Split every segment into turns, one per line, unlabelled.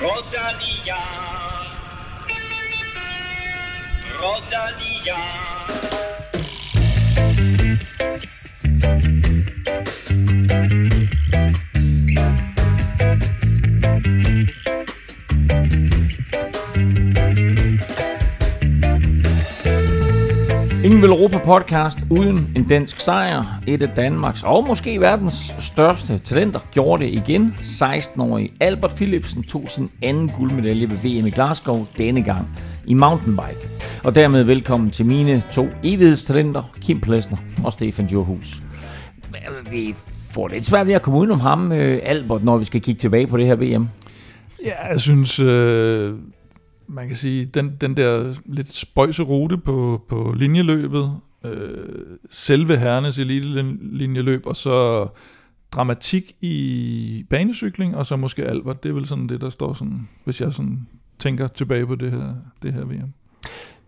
Rodalia. Rodalia.
Ingen vil Europa podcast uden en dansk sejr. Et af Danmarks og måske verdens største talenter gjorde det igen. 16-årige Albert Philipsen tog sin anden guldmedalje ved VM i Glasgow denne gang i mountainbike. Og dermed velkommen til mine to evighedstalenter, Kim Plesner og Stefan Djurhus. Vi får lidt svært ved at komme udenom ham, øh, Albert, når vi skal kigge tilbage på det her VM.
Ja, jeg synes, øh, man kan sige, den, den der lidt spøjse rute på, på linjeløbet, øh, selve herrenes elite-linjeløb, og så dramatik i banecykling, og så måske Albert. Det er vel sådan det, der står sådan, hvis jeg sådan tænker tilbage på det her, det her VM.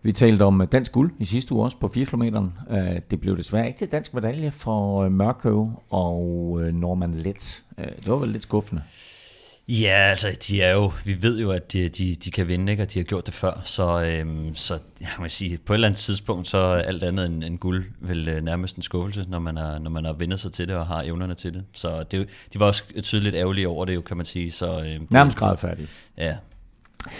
Vi talte om øh, dansk guld i sidste uge også på 4 km. Øh, det blev desværre ikke til dansk medalje for øh, Mørkøv og Norman Let. Det var vel lidt skuffende.
Ja, altså, de er jo, vi ved jo, at de, de, de kan vinde, ikke? og de har gjort det før, så, øhm, så jeg må sige, på et eller andet tidspunkt, så er alt andet end, end guld vel øh, nærmest en skuffelse, når man, er, når man har vendt sig til det og har evnerne til det. Så det, de var også tydeligt ærgerlige over det, jo, kan man sige. Så, øhm,
nærmest gradfærdigt.
Ja,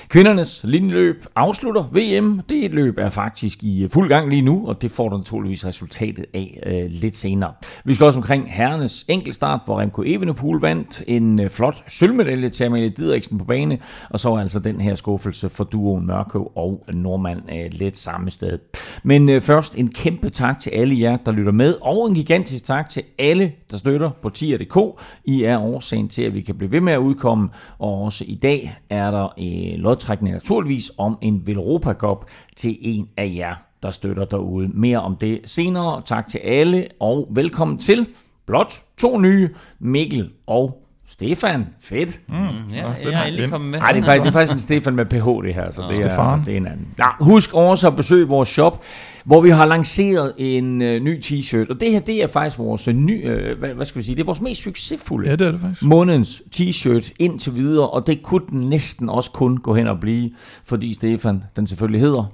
Kvindernes linjeløb afslutter VM. Det løb er faktisk i fuld gang lige nu, og det får du naturligvis resultatet af øh, lidt senere. Vi skal også omkring herrenes enkeltstart, hvor Remco Evenepoel vandt en øh, flot sølvmedalje til Amalie Didriksen på bane, og så altså den her skuffelse for duoen Mørko og Normand øh, lidt samme sted. Men øh, først en kæmpe tak til alle jer, der lytter med, og en gigantisk tak til alle, der støtter på tier.dk. I er årsagen til, at vi kan blive ved med at udkomme, og også i dag er der øh, lodtrækning naturligvis om en Velropa Cup til en af jer, der støtter derude. Mere om det senere. Tak til alle, og velkommen til blot to nye, Mikkel og Stefan, fedt.
Mm, ja, ja, jeg er lige kommet med.
Nej, det er faktisk, det er faktisk en Stefan med PH, det her, så det, er, det er en anden. Ja, husk også at besøge vores shop, hvor vi har lanceret en øh, ny t-shirt, og det her, det er faktisk vores øh, ny, øh, hvad, hvad skal vi sige, det er vores mest succesfulde
ja, det er det faktisk.
månedens t-shirt indtil videre, og det kunne den næsten også kun gå hen og blive, fordi Stefan, den selvfølgelig hedder...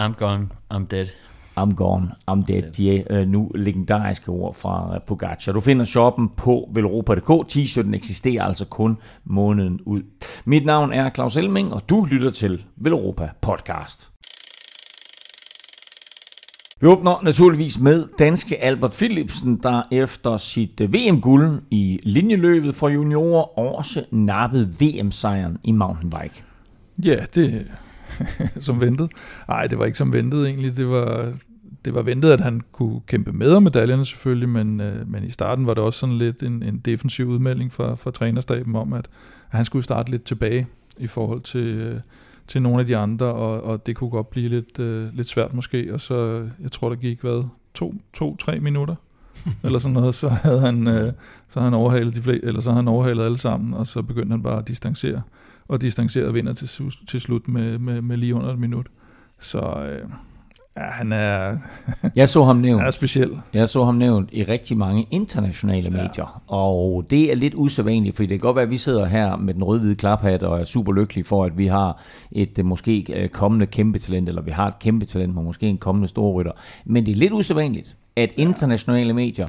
I'm gone, I'm dead.
I'm gone, I'm dead. De er uh, nu legendariske ord fra uh, Pogacar. Du finder shoppen på velropa.dk. T-shirten eksisterer altså kun måneden ud. Mit navn er Claus Elming, og du lytter til Velropa Podcast. Vi åbner naturligvis med danske Albert Philipsen, der efter sit øh, VM-guld i linjeløbet for juniorer også nappede VM-sejren i mountainbike.
Ja, det som ventet. Nej, det var ikke som ventet egentlig. Det var, det var ventet, at han kunne kæmpe med om medaljerne selvfølgelig, men, øh, men i starten var det også sådan lidt en, en defensiv udmelding fra, fra trænerstaben om, at, at han skulle starte lidt tilbage i forhold til, øh, til nogle af de andre, og, og det kunne godt blive lidt, øh, lidt svært måske, og så, jeg tror, der gik, hvad, to, to tre minutter, eller sådan noget, så havde han, øh, så havde han overhalet de flere, eller så havde han overhalet alle sammen, og så begyndte han bare at distancere, og distanceret vinder til, til slut med, med, med lige under et minut. Så øh, ja, han er,
jeg så ham nævnt.
han er speciel.
Jeg så ham nævnt i rigtig mange internationale medier, ja. og det er lidt usædvanligt, fordi det kan godt være, at vi sidder her med den røde-hvide klaphat og er super lykkelige for, at vi har et måske kommende kæmpe talent, eller vi har et kæmpe talent, men måske en kommende storrytter. Men det er lidt usædvanligt, at internationale medier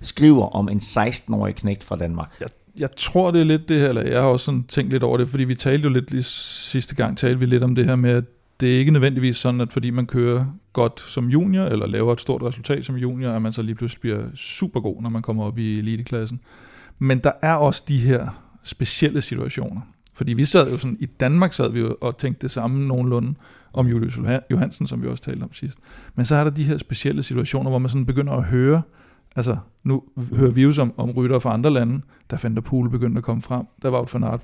skriver om en 16-årig knægt fra Danmark.
Jeg, jeg tror, det er lidt det her, eller jeg har også sådan tænkt lidt over det, fordi vi talte jo lidt lige sidste gang, talte vi lidt om det her med, at det er ikke nødvendigvis sådan, at fordi man kører godt som junior, eller laver et stort resultat som junior, at man så lige pludselig bliver super god, når man kommer op i eliteklassen. Men der er også de her specielle situationer. Fordi vi sad jo sådan, i Danmark sad vi jo og tænkte det samme nogenlunde om Julius Johansen, som vi også talte om sidst. Men så er der de her specielle situationer, hvor man sådan begynder at høre, altså nu hører vi jo om, om rytter fra andre lande, der fandt der Poole begyndte at komme frem, der var Wout van Aert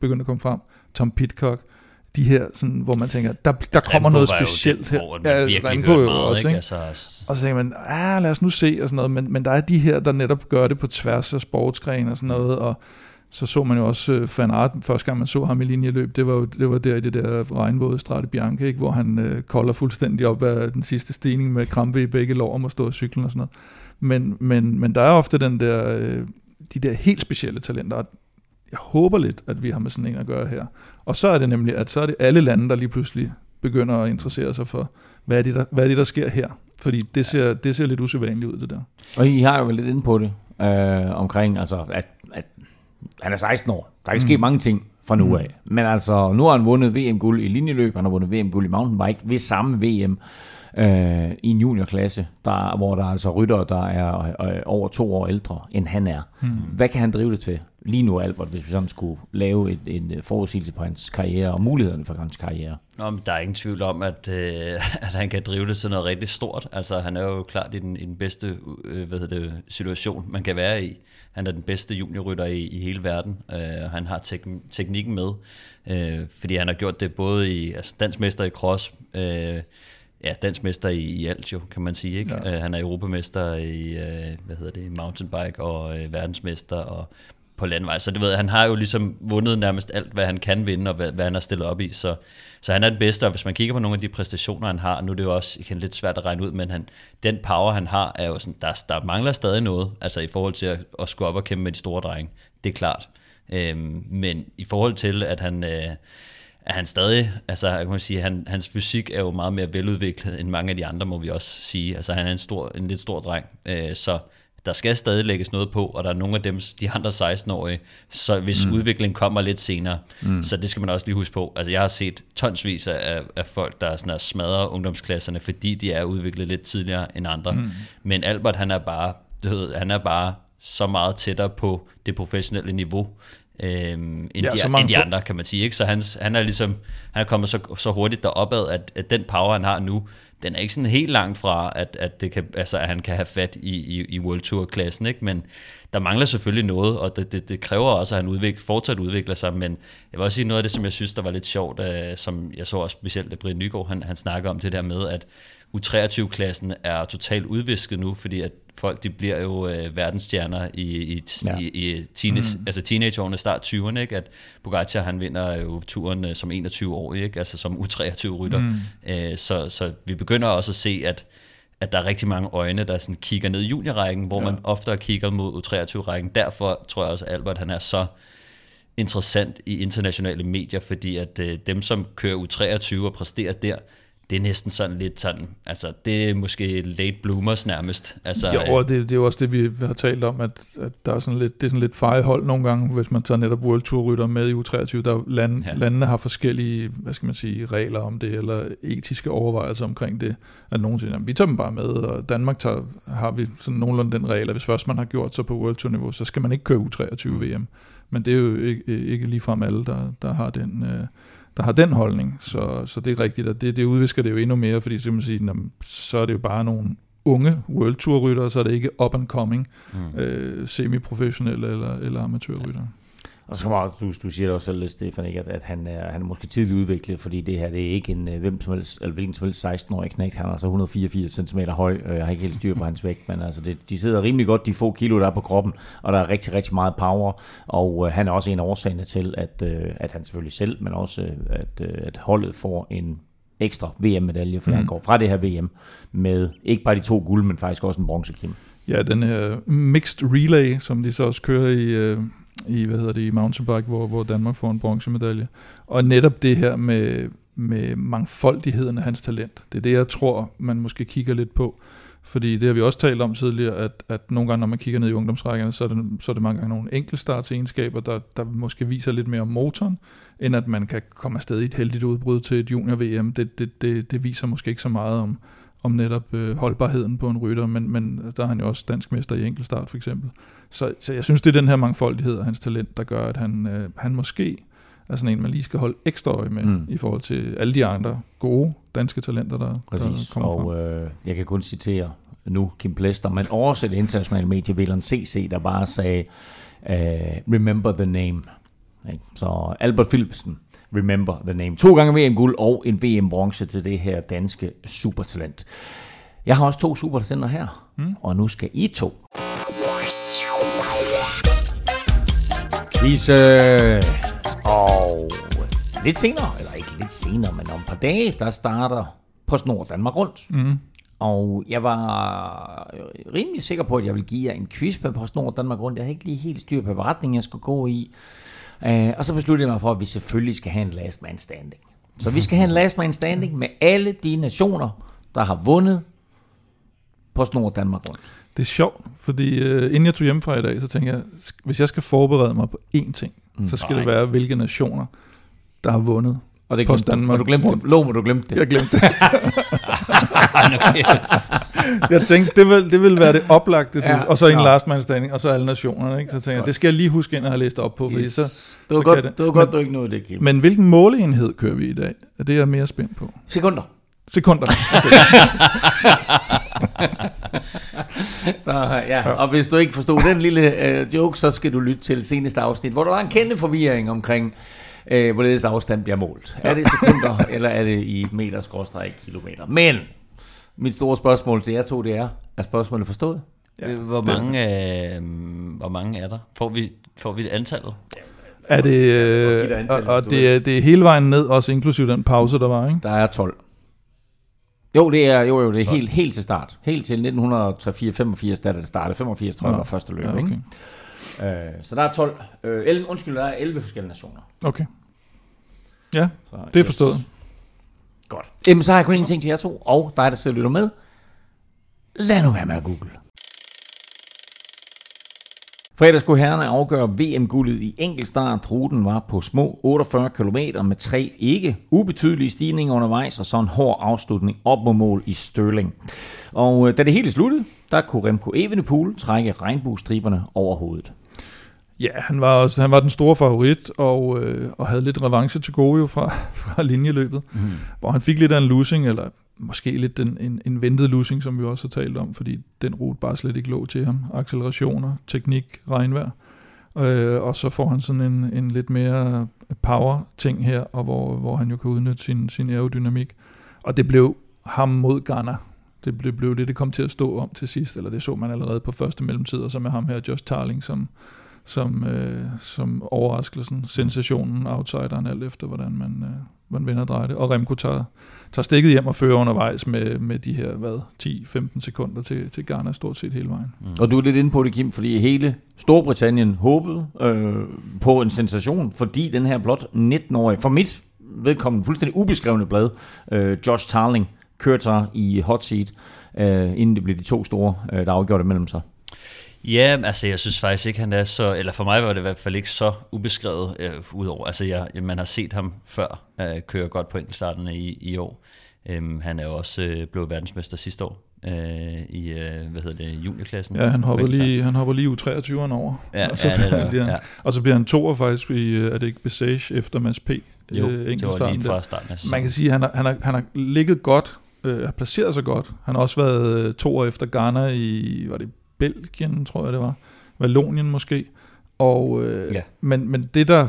begyndte at komme frem, Tom Pitcock, de her, sådan, hvor man tænker, der, der kommer noget specielt her.
Ja, Remco jo meget, også, ikke? Altså,
og så tænker man, ah, lad os nu se, og sådan noget, men, men der er de her, der netop gør det på tværs af sportsgren og sådan noget, og så så man jo også uh, Van Aert, første gang man så ham i linjeløb, det var jo det var der i det der regnvåde Strade Bianche, ikke? hvor han uh, kolder fuldstændig op af den sidste stigning med krampe i begge lår og stå og cyklen og sådan noget. Men, men, men der er ofte den der, uh, de der helt specielle talenter, jeg håber lidt, at vi har med sådan en at gøre her. Og så er det nemlig, at så er det alle lande, der lige pludselig begynder at interessere sig for, hvad er det, der, hvad er det, der sker her? Fordi det ser, det ser lidt usædvanligt ud, det der.
Og I har jo lidt inde på det, øh, omkring, altså, at, at han er 16 år. Der er ikke sket mange ting fra nu af. Men altså, nu har han vundet VM-guld i linjeløb, han har vundet VM-guld i mountainbike ved samme VM øh, i en juniorklasse, der, hvor der er altså rytter, der er øh, over to år ældre, end han er. Hmm. Hvad kan han drive det til lige nu, Albert, hvis vi sådan skulle lave et, en forudsigelse på hans karriere og mulighederne for hans karriere?
Nå, men der er ingen tvivl om, at, øh, at han kan drive det til noget rigtig stort. Altså, han er jo klart i den, i den bedste øh, hvad hedder det, situation, man kan være i. Han er den bedste juniorrytter i, i hele verden, øh, og han har tek- teknikken med, øh, fordi han har gjort det både i altså, dansmester i cross, øh, ja, dansmester i, i alt jo, kan man sige. Ikke? Ja. Uh, han er europamester i, uh, hvad hedder det, mountainbike og uh, verdensmester og på landvej. Så du ved, han har jo ligesom vundet nærmest alt, hvad han kan vinde, og hvad, hvad han har stillet op i. Så, så han er den bedste, og hvis man kigger på nogle af de præstationer, han har, nu er det jo også igen, lidt svært at regne ud, men han, den power, han har, er jo sådan, der, der mangler stadig noget, altså i forhold til at, at skulle op og kæmpe med de store drenge. Det er klart. Øhm, men i forhold til, at han... Øh, er han stadig, altså kan man sige, han, hans fysik er jo meget mere veludviklet end mange af de andre, må vi også sige. Altså han er en, stor, en lidt stor dreng, øh, så der skal stadig lægges noget på, og der er nogle af dem, de andre 16-årige, så hvis mm. udviklingen kommer lidt senere, mm. så det skal man også lige huske på. Altså jeg har set tonsvis af, af folk, der sådan er smadrer ungdomsklasserne, fordi de er udviklet lidt tidligere end andre. Mm. Men Albert, han er bare, du ved, han er bare så meget tættere på det professionelle niveau, øhm, end, ja, de, end de andre, kan man sige. Ikke? Så hans, han er ligesom, han er kommet så, så hurtigt deropad, at, at den power, han har nu, den er ikke sådan helt langt fra, at, at, det kan, altså, at han kan have fat i, i, i World Tour-klassen, ikke? men der mangler selvfølgelig noget, og det, det, det kræver også, at han udvik, fortsat udvikler sig, men jeg vil også sige noget af det, som jeg synes, der var lidt sjovt, uh, som jeg så også specielt, at Brian Nygaard, han, han snakker om det der med, at U23-klassen er totalt udvisket nu, fordi at folk de bliver jo øh, verdensstjerner i, i, ja. i, i teenage, mm. altså teenageårene, start 20'erne, ikke? at Pogacar han vinder jo turen øh, som 21 år, ikke? altså som U23-rytter. Mm. Øh, så, så vi begynder også at se, at at der er rigtig mange øjne, der sådan kigger ned i juniorrækken, hvor ja. man oftere kigger mod U23-rækken. Derfor tror jeg også, at Albert han er så interessant i internationale medier, fordi at øh, dem, som kører U23 og præsterer der, det er næsten sådan lidt sådan, altså det er måske late bloomers nærmest. Altså,
jo, og det, det er jo også det, vi har talt om, at, at der er sådan lidt, det er sådan lidt fejhold nogle gange, hvis man tager netop World Tour rytter med i U23, der land, ja. landene har forskellige, hvad skal man sige, regler om det, eller etiske overvejelser omkring det, at nogen siger, vi tager dem bare med, og Danmark tager, har vi sådan nogenlunde den regel, at hvis først man har gjort sig på World Tour niveau, så skal man ikke køre U23 mm. VM. Men det er jo ikke, ikke ligefrem alle, der, der har den... Øh, der har den holdning. Så, så det er rigtigt, og det, det udvisker det jo endnu mere, fordi så, man sige, jamen, så er det jo bare nogle unge World Tour ryttere, så er det ikke up and coming mm. øh, semi-professionelle eller, eller amatørryttere.
Og så kommer du, du siger det også selv, Stefan, ikke, at, at han, er, han er måske tidligt udviklet, fordi det her det er ikke en øh, hvem som helst, eller hvilken som helst 16-årig knægt. Han er altså 184 cm høj, og jeg har ikke helt styr på hans vægt, men altså det, de sidder rimelig godt, de få kilo, der er på kroppen, og der er rigtig, rigtig meget power, og øh, han er også en af årsagerne til, at, øh, at han selvfølgelig selv, men også øh, at, øh, at holdet får en ekstra VM-medalje, for mm. han går fra det her VM med ikke bare de to guld, men faktisk også en bronze, Kim.
Ja, den her mixed relay, som de så også kører i, øh, i, hvad hedder det, i mountainbike, hvor, hvor Danmark får en bronzemedalje. Og netop det her med, med mangfoldigheden af hans talent, det er det, jeg tror, man måske kigger lidt på. Fordi det har vi også talt om tidligere, at, at nogle gange, når man kigger ned i ungdomsrækkerne, så er det, så er det mange gange nogle enkeltstartsegenskaber, der, der måske viser lidt mere om motoren, end at man kan komme afsted i et heldigt udbrud til et junior-VM. Det, det, det, det viser måske ikke så meget om, om netop øh, holdbarheden på en rytter, men, men der er han jo også dansk mester i enkeltstart for eksempel. Så, så jeg synes, det er den her mangfoldighed af hans talent, der gør, at han, øh, han måske er sådan en, man lige skal holde ekstra øje med mm. i forhold til alle de andre gode danske talenter, der, Præcis. der kommer og,
frem. Øh, jeg kan kun citere nu Kim Plester, men også et internationalt medie, Villeren CC, der bare sagde, uh, remember the name. Så Albert Philipsen, remember the name. To gange VM-guld og en VM-bronze til det her danske supertalent. Jeg har også to supertalenter her, mm. og nu skal I to. Quizze. Og lidt senere, eller ikke lidt senere, men om et par dage, der starter på Snor Danmark rundt. Mm. Og jeg var rimelig sikker på, at jeg ville give jer en quiz på Snor Danmark rundt. Jeg havde ikke lige helt styr på, hvad retning jeg skulle gå i. Øh, og så besluttede jeg mig for, at vi selvfølgelig skal have en last man standing. Så vi skal have en last man standing med alle de nationer, der har vundet på Snor Danmark rundt.
Det er sjovt, fordi øh, inden jeg tog hjem fra i dag, så tænkte jeg, hvis jeg skal forberede mig på én ting, mm, så skal
nej.
det være, hvilke nationer, der har vundet.
Og det
Post Danmark
du glemte det. Lov mig, du glemte det.
Jeg glemte det. jeg tænkte, det vil, det vil være det oplagte,
Ja,
og så en
ja.
last man standing, og så alle nationerne. Ikke? Så tænkte jeg, det skal jeg lige huske ind og have læst op på, fordi
Yes.
så,
det var
så
godt, det, det var godt du ikke nåede det, Kim.
Men hvilken måleenhed kører vi i dag? Det er jeg mere spændt på.
Sekunder.
Sekunder.
Så, ja. Og hvis du ikke forstod den lille øh, joke, så skal du lytte til seneste afsnit, hvor der var en kende forvirring omkring, øh, hvorledes afstand bliver målt. Er det sekunder, eller er det i meter, skråstreg, kilometer? Men mit store spørgsmål til jer to, det er, er spørgsmålet forstået?
Ja, hvor, mange, øh, hvor mange er der? Får vi, får vi antallet?
Er det, øh, og, og det, er, det er hele vejen ned, også inklusive den pause, der var, ikke?
Der er 12. Jo, det er, jo, jo, det er helt, helt til start. Helt til 1984, da det startede. 85, tror jeg, var første løb.
Ja, okay.
okay. Øh, så der er 12. Øh, 11, undskyld, der er 11 forskellige nationer.
Okay. Ja,
Så,
det er forstået.
Godt. Jamen, så har jeg kun en ting til jer to, og dig, der sidder og lytter med. Lad nu være med at google. Fredag skulle herrerne afgøre VM-guldet i enkeltstart. Ruten var på små 48 km med tre ikke ubetydelige stigninger undervejs, og så en hård afslutning op mod mål i Stirling. Og øh, da det hele sluttede, der kunne Remco Evenepoel trække regnbuestriberne over hovedet.
Ja, han var, også, han var den store favorit, og, øh, og havde lidt revanche til gode jo fra, fra linjeløbet, mm. hvor han fik lidt af en losing, eller måske lidt en, en, en ventet losing, som vi også har talt om, fordi den rute bare slet ikke lå til ham. Accelerationer, teknik, regnvejr. Øh, og så får han sådan en, en lidt mere power-ting her, og hvor, hvor han jo kan udnytte sin, sin aerodynamik. Og det blev ham mod Ghana. Det blev, blev det, det kom til at stå om til sidst, eller det så man allerede på første mellemtid, og så med ham her, Josh Tarling, som, som, øh, som overraskelsen, sensationen, outsideren, alt efter hvordan man, øh, man vender og drejer det. Og Remco tager, tager stikket hjem og fører undervejs med, med de her, hvad, 10-15 sekunder til, til Ghana stort set hele vejen.
Mm. Og du er lidt inde på det, Kim, fordi hele Storbritannien håbede øh, på en sensation, fordi den her blot 19-årige, for mit vedkommende fuldstændig ubeskrevne blad, øh, Josh Tarling, kørte sig i hot seat, øh, inden det blev de to store, øh, der afgjorde det mellem sig.
Ja, altså jeg synes faktisk ikke, han er så, eller for mig var det i hvert fald ikke så ubeskrevet øh, udover. Altså jeg, man har set ham før øh, køre godt på enkeltstarterne i, i år. Øhm, han er jo også øh, blevet verdensmester sidste år øh, i, øh, hvad hedder det, juniorklassen.
Ja, han hopper lige, han hopper lige U23'eren over.
Ja,
og, så,
ja, det er
bliver
ja.
og så bliver han toer faktisk i, øh, er det ikke Besage efter Mads P.
Jo,
øh,
det var lige fra starten af
Man kan sige, at han har, han har, han har ligget godt, øh, har placeret sig godt. Han har også været øh, to år efter Ghana i, var det Belgien, tror jeg det var. Vallonien måske. Og, øh,
Ja.
men, men det der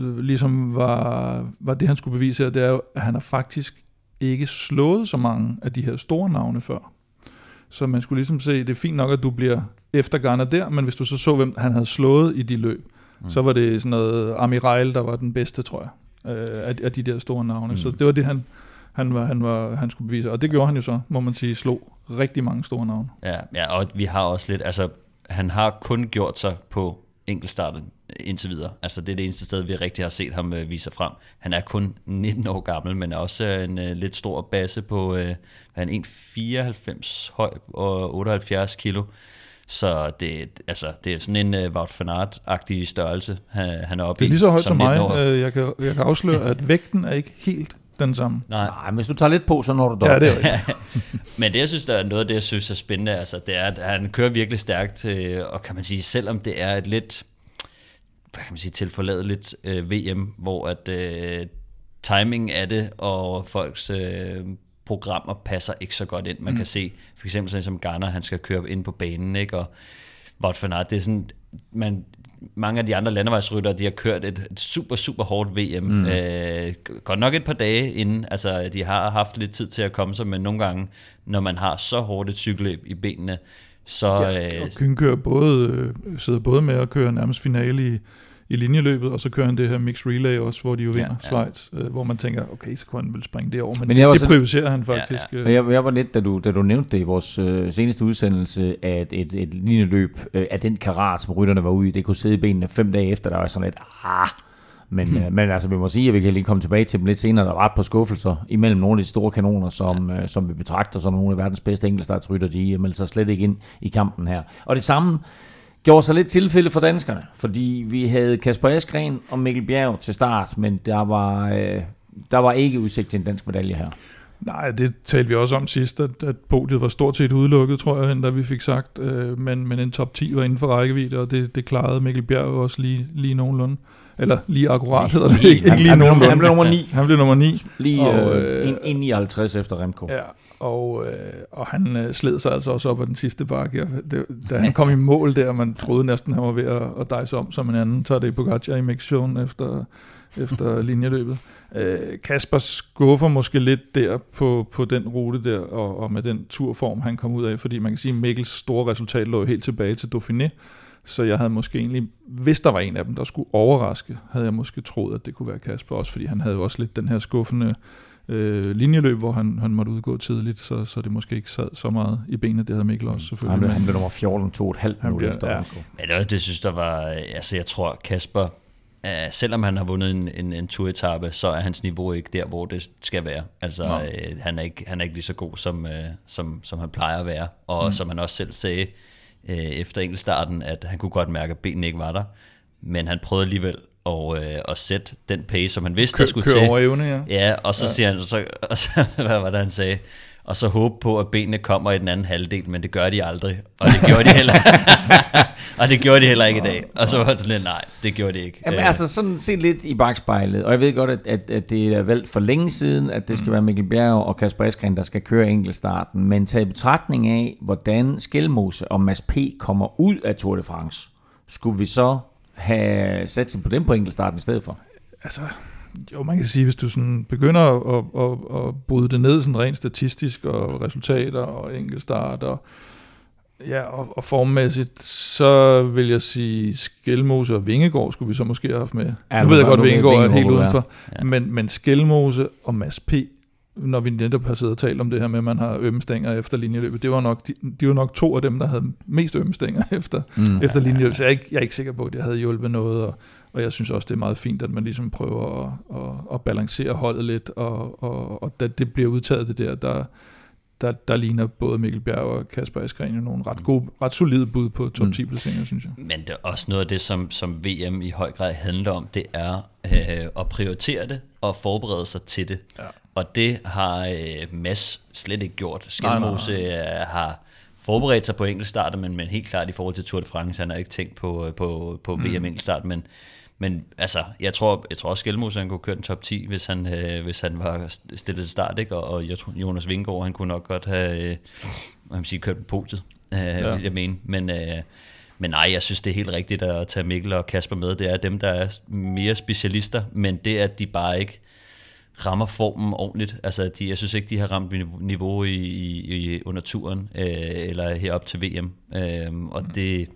øh, ligesom var, var det, han skulle bevise her, det er jo, at han har faktisk ikke slået så mange af de her store navne før. Så man skulle ligesom se, det er fint nok, at du bliver efter Ghana der, men hvis du så så, hvem han havde slået i de løb, mm. så var det sådan noget Amiral, der var den bedste, tror jeg, øh, af, af de der store navne. Mm. Så det var det, han, han, var, han, var, han skulle bevise. Og det gjorde han jo så, må man sige, slog rigtig mange store navne.
Ja, ja, og vi har også lidt, altså han har kun gjort sig på enkeltstarten indtil videre. Altså det er det eneste sted, vi rigtig har set ham øh, vise sig frem. Han er kun 19 år gammel, men er også øh, en øh, lidt stor base på, øh, han 1,94 høj og 78 kilo. Så det, altså, det er sådan en uh, Wout van Aert-agtig størrelse, han, han er oppe
Det er
i
lige så højt som mig.
19 år.
Øh, Jeg kan, jeg kan afsløre, at vægten er ikke helt den samme.
Nej,
Nej, men hvis du tager lidt på, så når du dog.
Ja, det er rigtigt.
Men det, jeg synes, der er noget af det, jeg synes er spændende, altså, det er, at han kører virkelig stærkt, øh, og kan man sige, selvom det er et lidt, hvad kan man sige, tilforladeligt øh, VM, hvor at øh, timing af det, og folks øh, programmer passer ikke så godt ind. Man mm. kan se, for eksempel sådan som Garner, han skal køre ind på banen, ikke? og Wout van Aert, det er sådan, man, mange af de andre landevejsryttere, de har kørt et, et super, super hårdt VM. Mm. Øh, godt nok et par dage inden, altså de har haft lidt tid til at komme sig, men nogle gange, når man har så hårdt et cykelløb i benene, så...
Ja,
øh,
og Kyn kører både, øh, sidder både med at køre nærmest finale i, i linjeløbet, og så kører han det her mixed relay også, hvor de jo vinder
Ja,
ja,
ja.
Schweiz, øh, hvor man tænker, okay, så kunne han vel springe det over, men,
Men jeg var
det, det prioriterer han faktisk.
Ja,
øh,
Og jeg, jeg var lidt, da du, da du nævnte det i vores øh, seneste udsendelse, at et, et linjeløb øh, af den karat, som rytterne var ude i, det kunne sidde i benene fem dage efter, der var sådan lidt, ah, men, øh, men altså, vi må sige, at vi kan lige komme tilbage til dem lidt senere. Der var et par skuffelser imellem nogle af de store kanoner, som, øh, som vi betragter som nogle af verdens bedste enkeltstartsrytter. De meldte sig slet ikke ind i kampen her. Og det samme gjorde sig lidt tilfælde for danskerne, fordi vi havde Kasper Askren og Mikkel Bjerg til start, men der var, øh, der var ikke udsigt til en dansk medalje her.
Nej, det talte vi også om sidst, at, at podiet var stort set udelukket, tror jeg, da vi fik sagt, øh, men, men en top 10 var inden for rækkevidde, og det, det klarede Mikkel Bjerg også lige, lige nogenlunde. Eller lige akkurat hedder det, ikke,
han-
lige
han han blev nummer ni.
Han blev nummer 9.
Lige
Og,
øh,
øh,
1,59 efter Remco.
Ja, og, øh, og han øh, sled sig altså også op ad den sidste bakke. Ja. Det, da han kom i mål der, man troede næsten, han var ved at, at dejse om som en anden. Så er det Pogacar i mixzone efter, efter linjeløbet. Øh, Kasper skuffer måske lidt der på, på den rute der, og, og med den turform, han kom ud af, fordi man kan sige, at Mikkels store resultat lå helt tilbage til Dauphiné, så jeg havde måske egentlig, hvis der var en af dem, der skulle overraske, havde jeg måske troet, at det kunne være Kasper også, fordi han havde jo også lidt den her skuffende øh, linjeløb, hvor han, han måtte udgå tidligt, så, så det måske ikke sad så meget i benene. Det havde Mikkel også
Han
selvfølgelig.
blev,
men-
han blev nummer 14, to og et halvt
Han
minut
bliver-
efter
ja.
Men det, det synes der var, altså jeg tror Kasper, øh, selvom han har vundet en, en, en turetappe, så er hans niveau ikke der, hvor det skal være. Altså øh, han, er ikke, han er ikke lige så god, som, øh, som, som han plejer at være. Og mm. som han også selv sagde øh, efter enkeltstarten, at han kunne godt mærke, at benene ikke var der. Men han prøvede alligevel at, øh, at sætte den pace, som han vidste, der
Kør,
skulle
kør
til.
over evne, ja.
Ja, og så ja. siger han, så, og så, hvad var det, han sagde? Og så håbe på, at benene kommer i den anden halvdel, men det gør de aldrig. Og det gjorde de heller, og det gjorde de heller ikke i dag. Og så var det sådan lidt, nej, det gjorde de ikke.
Jamen
Øh,
altså sådan set lidt i bagspejlet, og jeg ved godt, at, at, at det er valgt for længe siden, at det skal være Mikkel Bjerg og Kasper Eskren, der skal køre enkeltstarten, men tag i betragtning af, hvordan Skelmose og Mads P. kommer ud af Tour de France, skulle vi så have sat sig på dem på enkeltstarten i stedet for?
Altså, jo, man kan sige, hvis du sådan begynder at, at, at, at bryde det ned sådan rent statistisk og resultater og enkeltstart og, ja, og, og formmæssigt, så vil jeg sige Skelmose og Vingegård skulle vi så måske have haft med.
Ja, nu
ved jeg godt, at Vingegård er helt udenfor,
ja.
men, men Skelmose og Mads P., når vi netop har siddet og talt om det her med, at man har ømmestænger efter linjeløbet, det var nok, de, de var nok to af dem, der havde mest ømmestænger efter, mm. efter linjeløbet. Så jeg er, ikke, jeg er ikke sikker på, at det havde hjulpet noget, og, og jeg synes også, det er meget fint, at man ligesom prøver at, at, at balancere holdet lidt, og, og, og da det bliver udtaget det der, der, der, der ligner både Mikkel Bjerg og Kasper Eskren jo nogle ret, gode, ret solide bud på top 10 placeringer, synes jeg.
Men det er også noget af det, som, som VM i høj grad handler om, det er øh, at prioritere det og forberede sig til det. Ja. Og det har øh, Mads slet ikke gjort. Skelmose øh, har forberedt sig på enkeltstarter, men, men helt klart i forhold til Tour de France, han har ikke tænkt på, øh, på, på VM enkeltstart, men men altså, jeg tror, jeg tror også, Skelmose han kunne køre den top 10, hvis han, øh, hvis han var stillet til start, ikke? Og, og jeg tror, Jonas Vingegaard, han kunne nok godt have øh, man sige, kørt på podiet, øh, ja. vil jeg mene. Men, øh, men nej, jeg synes, det er helt rigtigt at tage Mikkel og Kasper med. Det er dem, der er mere specialister, men det at de bare ikke rammer formen ordentligt. Altså, de, jeg synes ikke, de har ramt niveau i, i, i under turen, øh, eller herop til VM. Øh, og det,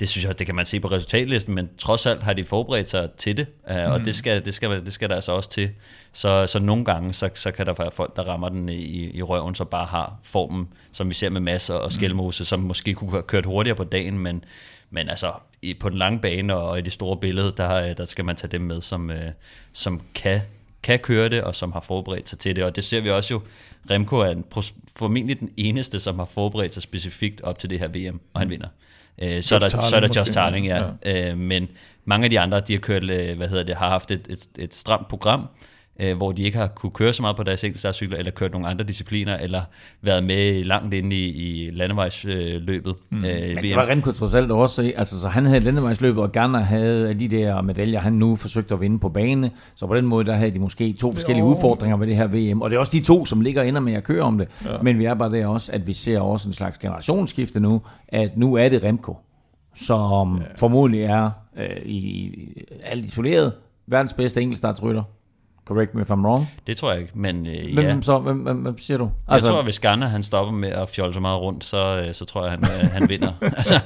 det synes jeg, det kan man se på resultatlisten, men trods alt har de forberedt sig til det, øh, og det skal, det, skal, det skal der altså også til. Så, så nogle gange, så, så kan der være folk, der rammer den i, i røven, så bare har formen, som vi ser med masser og skælmose, som måske kunne have kørt hurtigere på dagen, men, men altså i, på den lange bane og i det store billede, der, der skal man tage dem med, som, øh, som kan kan køre det, og som har forberedt sig til det. Og det ser vi også jo. Remco er en, formentlig den eneste, som har forberedt sig specifikt op til det her VM, og han vinder. Øh, så, er der,
Tarling
så er der Josh Tarling, ja.
ja.
Øh, men mange af de andre, de har kørt, øh, hvad hedder det, har haft et, et, et stramt program, øh, hvor de ikke har kunne køre så meget på deres enkeltstartcykler, eller kørt nogle andre discipliner, eller været med langt inde i, i landevejsløbet. Mm. Øh,
Men det var Remco trods alt også, ikke? altså så han havde landevejsløbet, og Garner havde de der medaljer, han nu forsøgte at vinde på bane, så på den måde, der havde de måske to forskellige
Jo.
udfordringer ved det her VM, og det er også de to, som ligger og ender med at køre om det, ja. men vi er bare der også, at vi ser også en slags generationsskifte nu, at nu er det Remco, som ja. formodentlig er øh, i, i alt isoleret verdens bedste enkeltstartsrytter. Correct me if I'm wrong.
Det tror jeg ikke, men øh,
Hvem,
ja.
så, hvem, hvem, hvem siger du?
Altså, jeg tror, at hvis Garner han stopper med at fjolle så meget rundt, så, øh, så tror jeg, han, øh, han vinder. altså,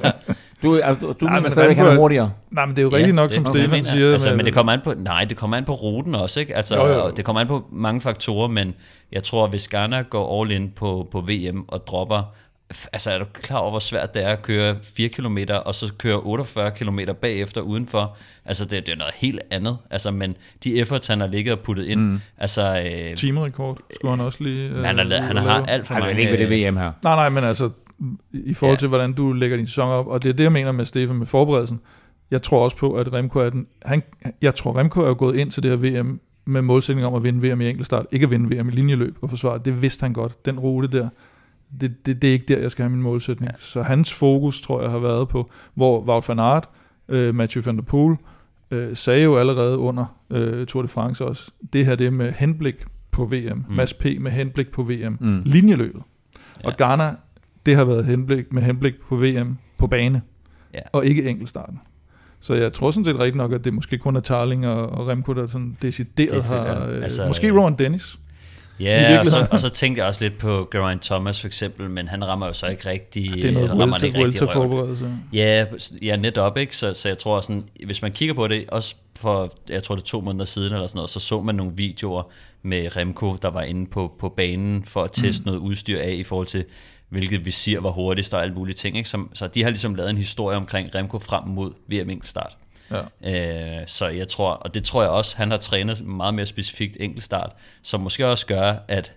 Du, altså, du, du
Nej,
mener
men
stadigvæk, han er
er-
hurtigere.
Nej, men det er jo rigtigt nok,
det-
som
det
Stefan siger.
Altså,
med-
men det kommer an på, nej, det kommer an på ruten også, ikke? Altså,
Jo, jo.
og det kommer an på mange faktorer, men jeg tror, hvis Ghana går all in på, på VM og dropper, altså er du klar over, hvor svært det er at køre 4 km, og så køre 48 km bagefter udenfor? Altså, det, det er noget helt andet. Altså, men de efforts, han har ligget og puttet ind, mm. altså... Øh,
Timerekord skulle han også lige... øh,
han, har, lavet- han
lave.
har alt for
Han
mange...
er ikke ved det
øh,
VM her.
Nej, nej, men altså, i forhold
Ja.
til, hvordan du lægger din sæson op, og det er det, jeg mener med Stefan med forberedelsen. Jeg tror også på, at Remco er den... Han, jeg tror, Remco er jo gået ind til det her VM med målsætning om at vinde VM i enkeltstart. Ikke at vinde VM i linjeløb og forsvare. Det vidste han godt. Den rute der, det, det, det er ikke der, jeg skal have min målsætning. Ja. Så hans fokus, tror jeg, har været på, hvor Wout van Aert, øh, Mathieu van der Poel, øh, sagde jo allerede under øh, Tour de France også, det her det er med henblik på VM. Mm. Mads P. med henblik på VM.
Mm.
Linjeløbet.
Ja.
Og Ghana, det har været henblik, med henblik på VM på bane,
Ja.
og ikke enkeltstarten. Så jeg tror sådan set rigtigt nok, at det måske kun er Tarling og, og Remco, der sådan decideret
Det
har... Øh,
Altså,
altså, måske
øh,
Rowan Dennis.
Ja, og så, og så tænkte jeg også lidt på Geraint Thomas for eksempel, men han rammer jo så ikke rigtig...
Det er noget
rammer
Vuelta,
ikke rigtig røven.
forberedelse.
Ja, ja, netop, ikke? Så, så jeg tror sådan, hvis man kigger på det, også for, jeg tror det er to måneder siden eller sådan noget, så så man nogle videoer med Remco, der var inde på, på banen for at teste mm. noget udstyr af i forhold til, hvilket visir var hurtigst og alle mulige ting, ikke? Som, så de har ligesom lavet en historie omkring Remco frem mod VM enkeltstart.
Ja.
Øh, så jeg tror, og det tror jeg også, han har trænet meget mere specifikt enkeltstart, som måske også gør, at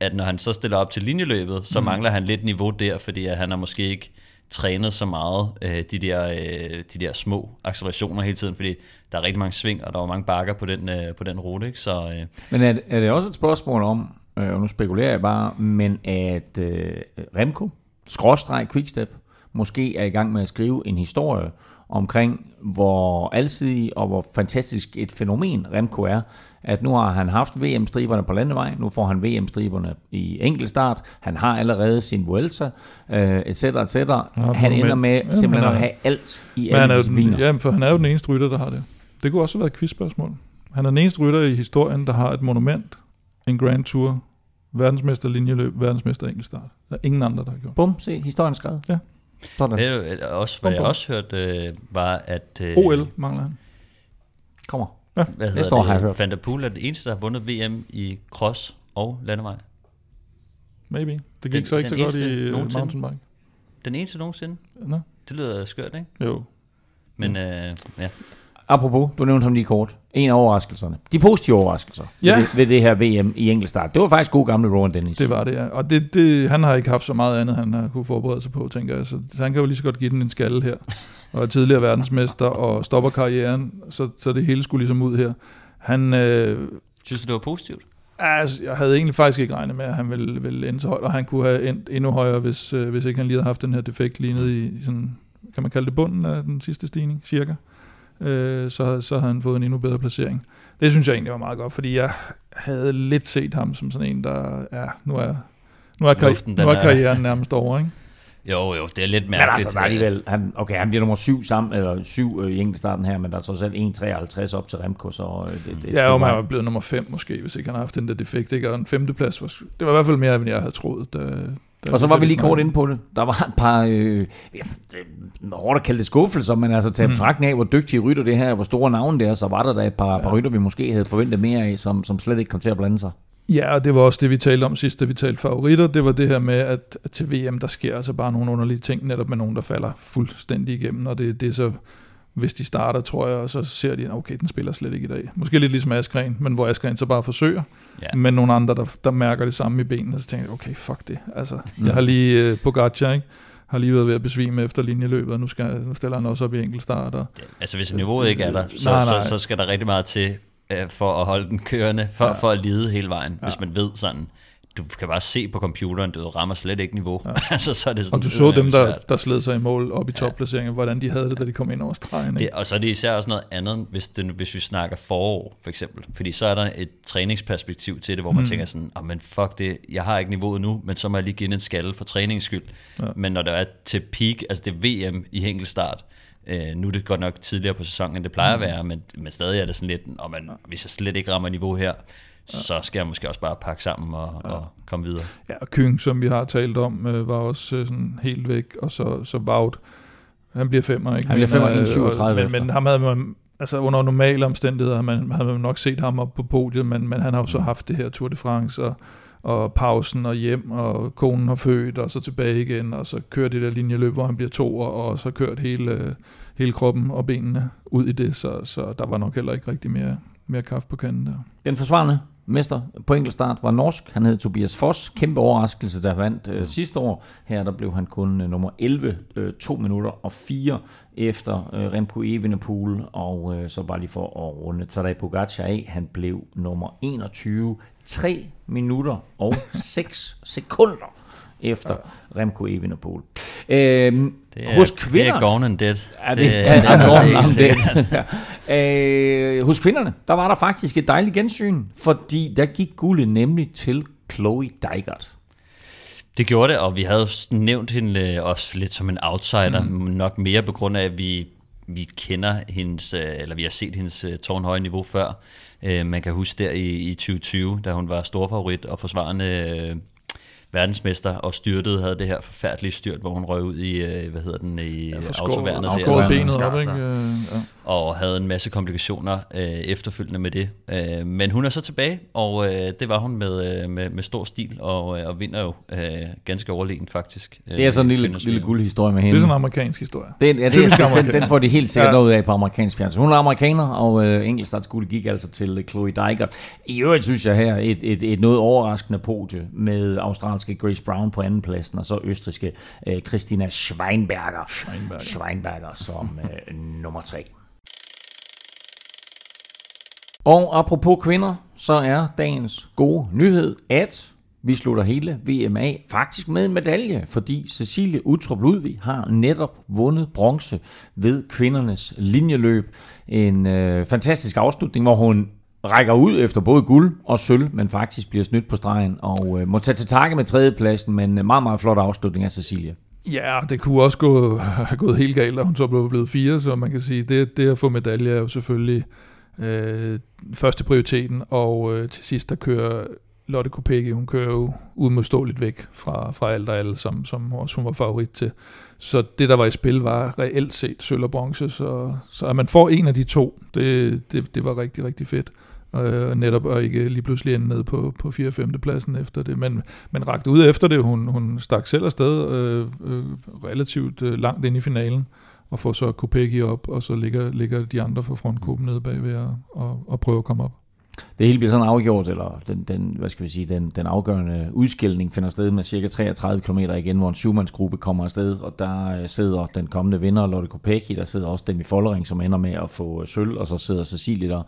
at når han så stiller op til linjeløbet, så mm. mangler han lidt niveau der, fordi at han har måske ikke trænet så meget øh, de, der, øh, de der små accelerationer hele tiden, fordi der er rigtig mange sving, og der var mange bakker på den, øh, på den rute. Ikke? Så øh,
Men er, er det også et spørgsmål om, øh, og nu spekulerer jeg bare, men at øh, Remco, skråstreg Quickstep, måske er i gang med at skrive en historie omkring, hvor alsidig og hvor fantastisk et fænomen Remco er, at nu har han haft VM-striberne på landevej, nu får han VM-striberne i enkeltstart, han har allerede sin Vuelta, øh, etc.
har et
Han ender med
Jamen,
simpelthen
han
at
er-
have alt i
Men han
alle
er jo
discipliner.
den, ja, for han er jo den eneste rytter, der har det. Det kunne også have været et quizspørgsmål. Han er den eneste rytter i historien, der har et monument, en Grand Tour, verdensmester linjeløb, verdensmester enkeltstart. Der er ingen andre, der har gjort.
Bum, se, historien skrevet.
Ja.
Sådan.
det er jo også, hvad jeg også hørte, øh, var, at... Øh,
OL mangler han.
Kommer.
hvad
Næste
hedder
år har jeg
det,
hørt.
Van der Poel er det eneste, der har vundet VM i cross og landevej.
Maybe. Det gik
Den-
så ikke
den
så godt
eneste
i øh,
nogensinde.
mountainbike.
Den eneste nogensinde.
Nå,
Det lyder skørt, ikke?
jo.
Men øh, ja.
Apropos, du nævnte ham lige kort. En af overraskelserne. De positive overraskelser
Ja.
ved, det, ved det her VM i enkeltstart. Det var faktisk god gamle Rowan Dennis.
Det var det, ja. Og det, det, han har ikke haft så meget andet, han har kunne forberede sig på, tænker jeg. Så, så han kan jo lige så godt give den en skalle her. Og er tidligere verdensmester og stopper karrieren, så, så det hele skulle ligesom ud her. Han, øh,
Synes du, det var positivt?
altså, jeg havde egentlig faktisk ikke regnet med, at han ville, ville ende så højt, og han kunne have endt endnu højere, hvis, øh, hvis ikke han lige havde haft den her defekt lige nede i, i sådan, kan man kalde det bunden af den sidste stigning, cirka. Øh, så, så havde han fået en endnu bedre placering. Det synes jeg egentlig var meget godt, fordi jeg havde lidt set ham som sådan en, der, ja, nu er, nu er,
Luften,
karri-
den
nu er
er-
karrieren nærmest over, ikke?
Jo, jo, det er lidt
Men
mærkeligt.
altså, der er alligevel, han, okay, han bliver nummer syv sammen, eller syv øh, i enkeltstarten her, men der er trods alt 1,53 op til Remco, så øh, det, det er et
Ja,
vej.
han var blevet nummer 5 måske, hvis ikke han havde haft den der defekt, ikke? Og en femteplads, var, det var i hvert fald mere, end jeg havde troet. Da,
Og så var vi lige kort inde på det. Der var et par, øh, ja, det er hårdt at kalde det skuffelser, men altså tage mm. betragtning af, hvor dygtige rytter det her, er, hvor store navne det er, så var der da et par, ja. par rytter, vi måske havde forventet mere af, som, som slet ikke kom til at blande sig.
Ja, og det var også det, vi talte om sidst, da vi talte favoritter. Det var det her med, at, at til VM, der sker altså bare nogle underlige ting, netop med nogen, der falder fuldstændig igennem. Og det, det er så, hvis de starter, tror jeg, og så ser de, okay, den spiller slet ikke i dag. Måske lidt ligesom Askren, men hvor Askren så bare forsøger.
Ja.
Ja. Men nogle andre, der, der mærker det samme i benene, og så tænker jeg, okay, fuck det. Altså, jeg har lige, uh, Pogacar, ikke? har lige været ved at besvime efter linjeløbet, og nu, skal, nu stiller han også op i enkeltstart. Og,
Altså hvis niveauet ikke er der, så,
Nej,
så,
nej.
så skal der rigtig meget til øh, for at holde den kørende, for, ja. for at lide hele vejen, ja. hvis man ved sådan, du kan bare se på computeren, du rammer slet ikke niveau. Ja. altså, så er det sådan,
og du så dem, der, der sled sig i mål op i topplaceringen, hvordan de havde det, da de kom ind over stregen.
Det,
Ikke?
og så er det især også noget andet, hvis, det, hvis vi snakker forår, for eksempel. Fordi så er der et træningsperspektiv til det, hvor man mm. tænker sådan, oh, men fuck det, jeg har ikke niveauet nu, men så må jeg lige give en skalle for træningens skyld. Ja. Men når der er til peak, altså det er VM i enkeltstart, øh, nu er det godt nok tidligere på sæsonen, end det plejer mm. at være, men, men stadig er det sådan lidt, oh, man, hvis jeg slet ikke rammer niveau her, så skal jeg måske også bare pakke sammen og, ja. og komme videre.
Ja, og Kyng, som vi har talt om, øh, var også øh, sådan helt væk, og så, så Wout Han bliver femmer, ikke?
Han bliver femmer,
Men, øh,
37
men, men ham havde man, altså under normale omstændigheder, man, havde man nok set ham op på podiet, men, men han har jo så haft det her Tour de France, og, og pausen og hjem, og konen har født, og så tilbage igen, og så kører det der linjeløb, hvor han bliver to, og, og så kørt hele, hele kroppen og benene ud i det, så, så der var nok heller ikke rigtig mere, mere kaffe på kanden der.
Den forsvarende mester på enkeltstart var norsk. Han hed Tobias Foss. Kæmpe overraskelse, der vandt øh, sidste år. Her der blev han kun øh, nummer 11, øh, 2 minutter og 4 efter øh, Remco Evenepoel. Og øh, så bare lige for at runde Tadej Pogacar af. Han blev nummer 21, 3 minutter og 6 sekunder efter Remco Evenepoel. Øhm,
Det er,
hos
det er
kvinder...
gone and dead.
Ja, det, det, er,
det
er, øh, hos kvinderne, der var der faktisk et dejligt gensyn, fordi der gik guldet nemlig til Chloe Dygert.
Det gjorde det, og vi havde nævnt hende øh, også lidt som en outsider, mm. nok mere på grund af, at vi, vi kender hendes, øh, eller vi har set hendes øh, tårnhøje niveau før. Man kan huske der i, i 2020, da hun var storfavorit og forsvarende verdensmester og styrtede, havde det her forfærdelige styrt, hvor hun røg ud i, øh, hvad hedder den, i ja, autoværnet. der.
Skåret
Autoværnet,
benet op, ikke? Ja.
og havde en masse komplikationer øh, efterfølgende med det. Øh, men hun er så tilbage, og øh, det var hun med, øh, med, med stor stil, og, øh, og vinder jo øh, ganske overlegent faktisk. Øh,
Det er sådan en lille, lille guldhistorie med
Det
hende.
er sådan en amerikansk historie.
Den, ja, det,
Typisk
den, den, får de helt sikkert
Ja.
noget af på amerikansk fjernsyn. Hun er amerikaner, og øh, enkeltstartsguld gik altså til Chloe Dygert. I øvrigt synes jeg her et, et, et noget overraskende podie med australske Grace Brown på anden pladsen, og så østriske øh, Christina Schweinberger, Schweinberger. Schweinberger som øh, nummer tre. Og apropos kvinder, så er dagens gode nyhed, at vi slutter hele VM af faktisk med en medalje, fordi Cecilie Utrup Ludvig har netop vundet bronze ved kvindernes linjeløb. En øh, fantastisk afslutning, hvor hun rækker ud efter både guld og sølv, men faktisk bliver snydt på stregen og øh, må tage til takke med tredjepladsen, men en meget, meget flot afslutning af Cecilia.
Ja, det kunne også gå, have gået helt galt, og hun så blev blevet fire, så man kan sige, det, det at få medalje er jo selvfølgelig øh, første prioriteten, og øh, til sidst der kører Lotte Kopecky, hun kører jo udmodståeligt væk fra, fra alt og alle, som, som også hun var favorit til. Så det, der var i spil, var reelt set sølv og bronze, så, så at man får en af de to, det, det, det var rigtig, rigtig fedt. Øh, netop at ikke lige pludselig ende ned på, på 4. og 5. pladsen efter det. Men, men rakte ud efter det, hun, hun stak selv afsted øh, øh, relativt øh, langt ind i finalen, og får så Kopecky op, og så ligger, ligger de andre fra frontgruppen nede bagved og, og, og prøver at komme op.
Det hele bliver sådan afgjort, eller den, den, hvad skal vi sige, den, den afgørende udskilning finder sted med cirka 33 km igen, hvor en syvmandsgruppe kommer afsted, og der øh, sidder den kommende vinder, Lotte Kopecky, der sidder også Demi Follering, som ender med at få øh, sølv, og så sidder Cecilie der,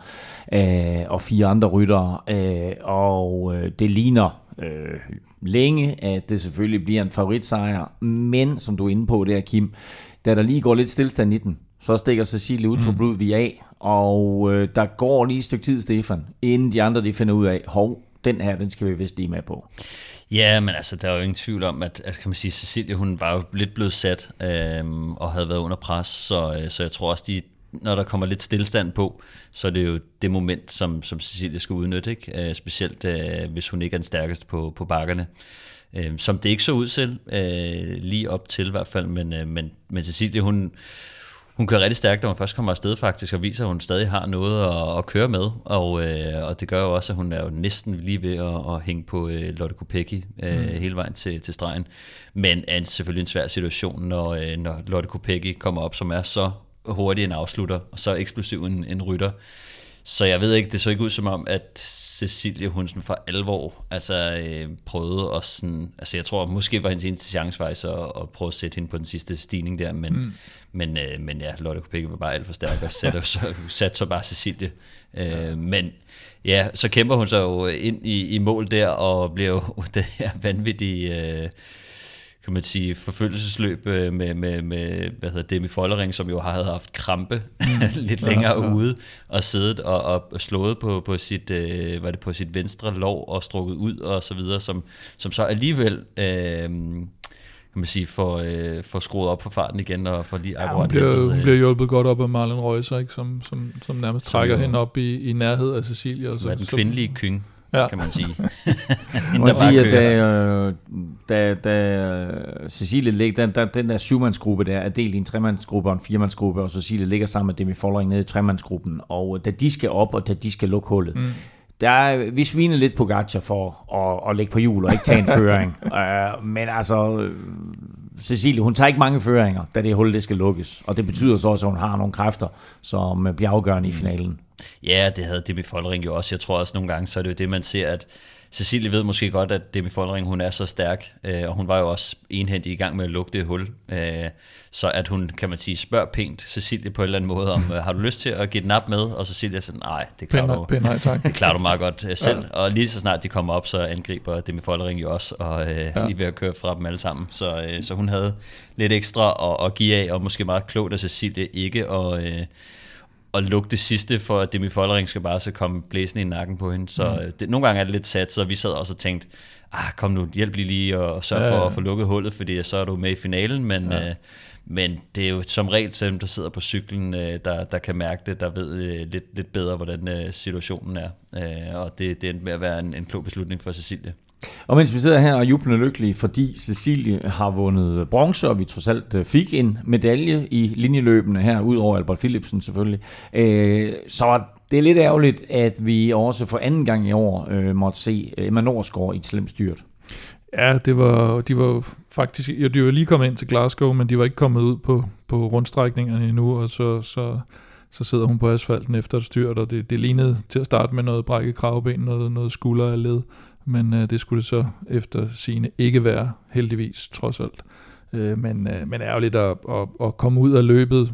øh, og fire andre ryttere, øh, og øh, det ligner øh, længe, at det selvfølgelig bliver en favoritsejr, men som du er inde på der, Kim, da der lige går lidt stillstand i den, så stikker Cecilie Utrup mm. Ludvig af, og øh, der går lige et stykke tid, Stefan, inden de andre de finder ud af, hov, den her, den skal vi vist lige med på.
Ja, men altså, der er jo ingen tvivl om, at, at kan man sige, Cecilie, hun var jo lidt blevet sat øh, og havde været under pres, så, øh, så jeg tror også, de, når der kommer lidt stillestand på, så er det jo det moment, som, som Cecilie skal udnytte, ikke? Øh, specielt øh, hvis hun ikke er den stærkeste på, på bakkerne. Øh, som det ikke så ud til, øh, lige op til i hvert fald, men, øh, men, men Cecilie, hun, hun kører rigtig stærkt, når hun først kommer afsted faktisk, og viser, at hun stadig har noget at, at køre med. Og, øh, og det gør jo også, at hun er jo næsten lige ved at, at hænge på øh, Lotte Kopecky øh, mm. hele vejen til, til stregen. Men er selvfølgelig en svær situation, når, øh, når Lotte Kopecky kommer op, som er så hurtig en afslutter, og så eksplosiv en, en rytter. Så jeg ved ikke, det så ikke ud som om, at Cecilie, hun sådan for alvor altså, øh, prøvede at sådan, altså jeg tror, måske var hendes eneste chance faktisk at, at prøve at sætte hende på den sidste stigning der, men, mm. men, øh, men ja, Lotte Kopecky var bare alt for stærk, og satte, så, satte så bare Cecilie. Øh, men ja, så kæmper hun sig jo ind i, i mål der, og bliver jo det her vanvittige... Øh, kan man sige, forfølgelsesløb øh, med, med, med hvad hedder Demi Follering, som jo havde haft krampe lidt længere ja, ja. ude, og siddet og, og slået på, på, sit, øh, var det på sit venstre lov og strukket ud og så videre, som, som så alligevel øh, kan man sige, får, øh, får skruet op for farten igen og får lige
Ja, hun, bliver, hun
øh,
bliver hjulpet godt op af Marlon Reuser, ikke? Som, som, som nærmest
Som
trækker
jo-
hende op i, i nærhed af Cecilia. Og
er den kvindelige kyng. Ja. kan man sige.
man kan sige, at da, da, da Cecilie ligger, den, der, den der syvmandsgruppe der er delt i en tremandsgruppe og en firmandsgruppe, og Cecilie ligger sammen med Demi Follering nede i tremandsgruppen, og da de skal op, og da de skal lukke hullet, mm der, vi sviner lidt på Gacha for at, at lægge på hjul og ikke tage en føring. uh, men altså, Cecilie, hun tager ikke mange føringer, da det hul det skal lukkes. Og det betyder så også, at hun har nogle kræfter, som bliver afgørende i finalen.
Ja, det havde Demi Follering jo også. Jeg tror også nogle gange, så er det jo det, man ser, at Cecilie ved måske godt, at Demi Follering, hun er så stærk, øh, og hun var jo også enhændig i gang med at lukke det hul. Øh, så at hun, kan man sige, spørger pænt Cecilie på en eller anden måde, om øh, har du lyst til at give den op med? Og Cecilie siger, nej, det klarer, du,
pæn, nej, tak.
det klarer du meget godt øh, selv. Ja. Og lige så snart de kommer op, så angriber Demi Follering jo også, og øh, ja. lige ved at køre fra dem alle sammen. Så, øh, så hun havde lidt ekstra at, at give af, og måske meget klogt af Cecilie ikke at... Øh, at lukke det sidste, for at Demi Follering skal bare så komme blæsende i nakken på hende. Så mm. det, nogle gange er det lidt sat, så vi sad også og tænkte, ah, kom nu, hjælp lige lige og sørg for ja, ja. at få lukket hullet, fordi så er du med i finalen, men, ja. øh, men det er jo som regel dem, der sidder på cyklen, øh, der, der kan mærke det, der ved øh, lidt, lidt bedre, hvordan øh, situationen er. Øh, og det, det endte med at være en, en klog beslutning for Cecilie.
Og mens vi sidder her og jubler lykkelige, fordi Cecilie har vundet bronze, og vi trods alt øh, fik en medalje i linjeløbene her, ud over Albert Philipsen selvfølgelig, øh, så var det er lidt ærgerligt, at vi også for anden gang i år øh, måtte se øh, Emma Norsgaard i et slemt styrt.
Ja, det var, de var faktisk, ja, de var lige kommet ind til Glasgow, men de var ikke kommet ud på, på rundstrækningerne endnu, og så, så, så sidder hun på asfalten efter et styrt, og det, det lignede til at starte med noget brækket kravben, noget, noget skulder af led men øh, det skulle det så efter sine ikke være, heldigvis, trods alt. Øh, men, øh, men ærgerligt at, at, at komme ud af løbet,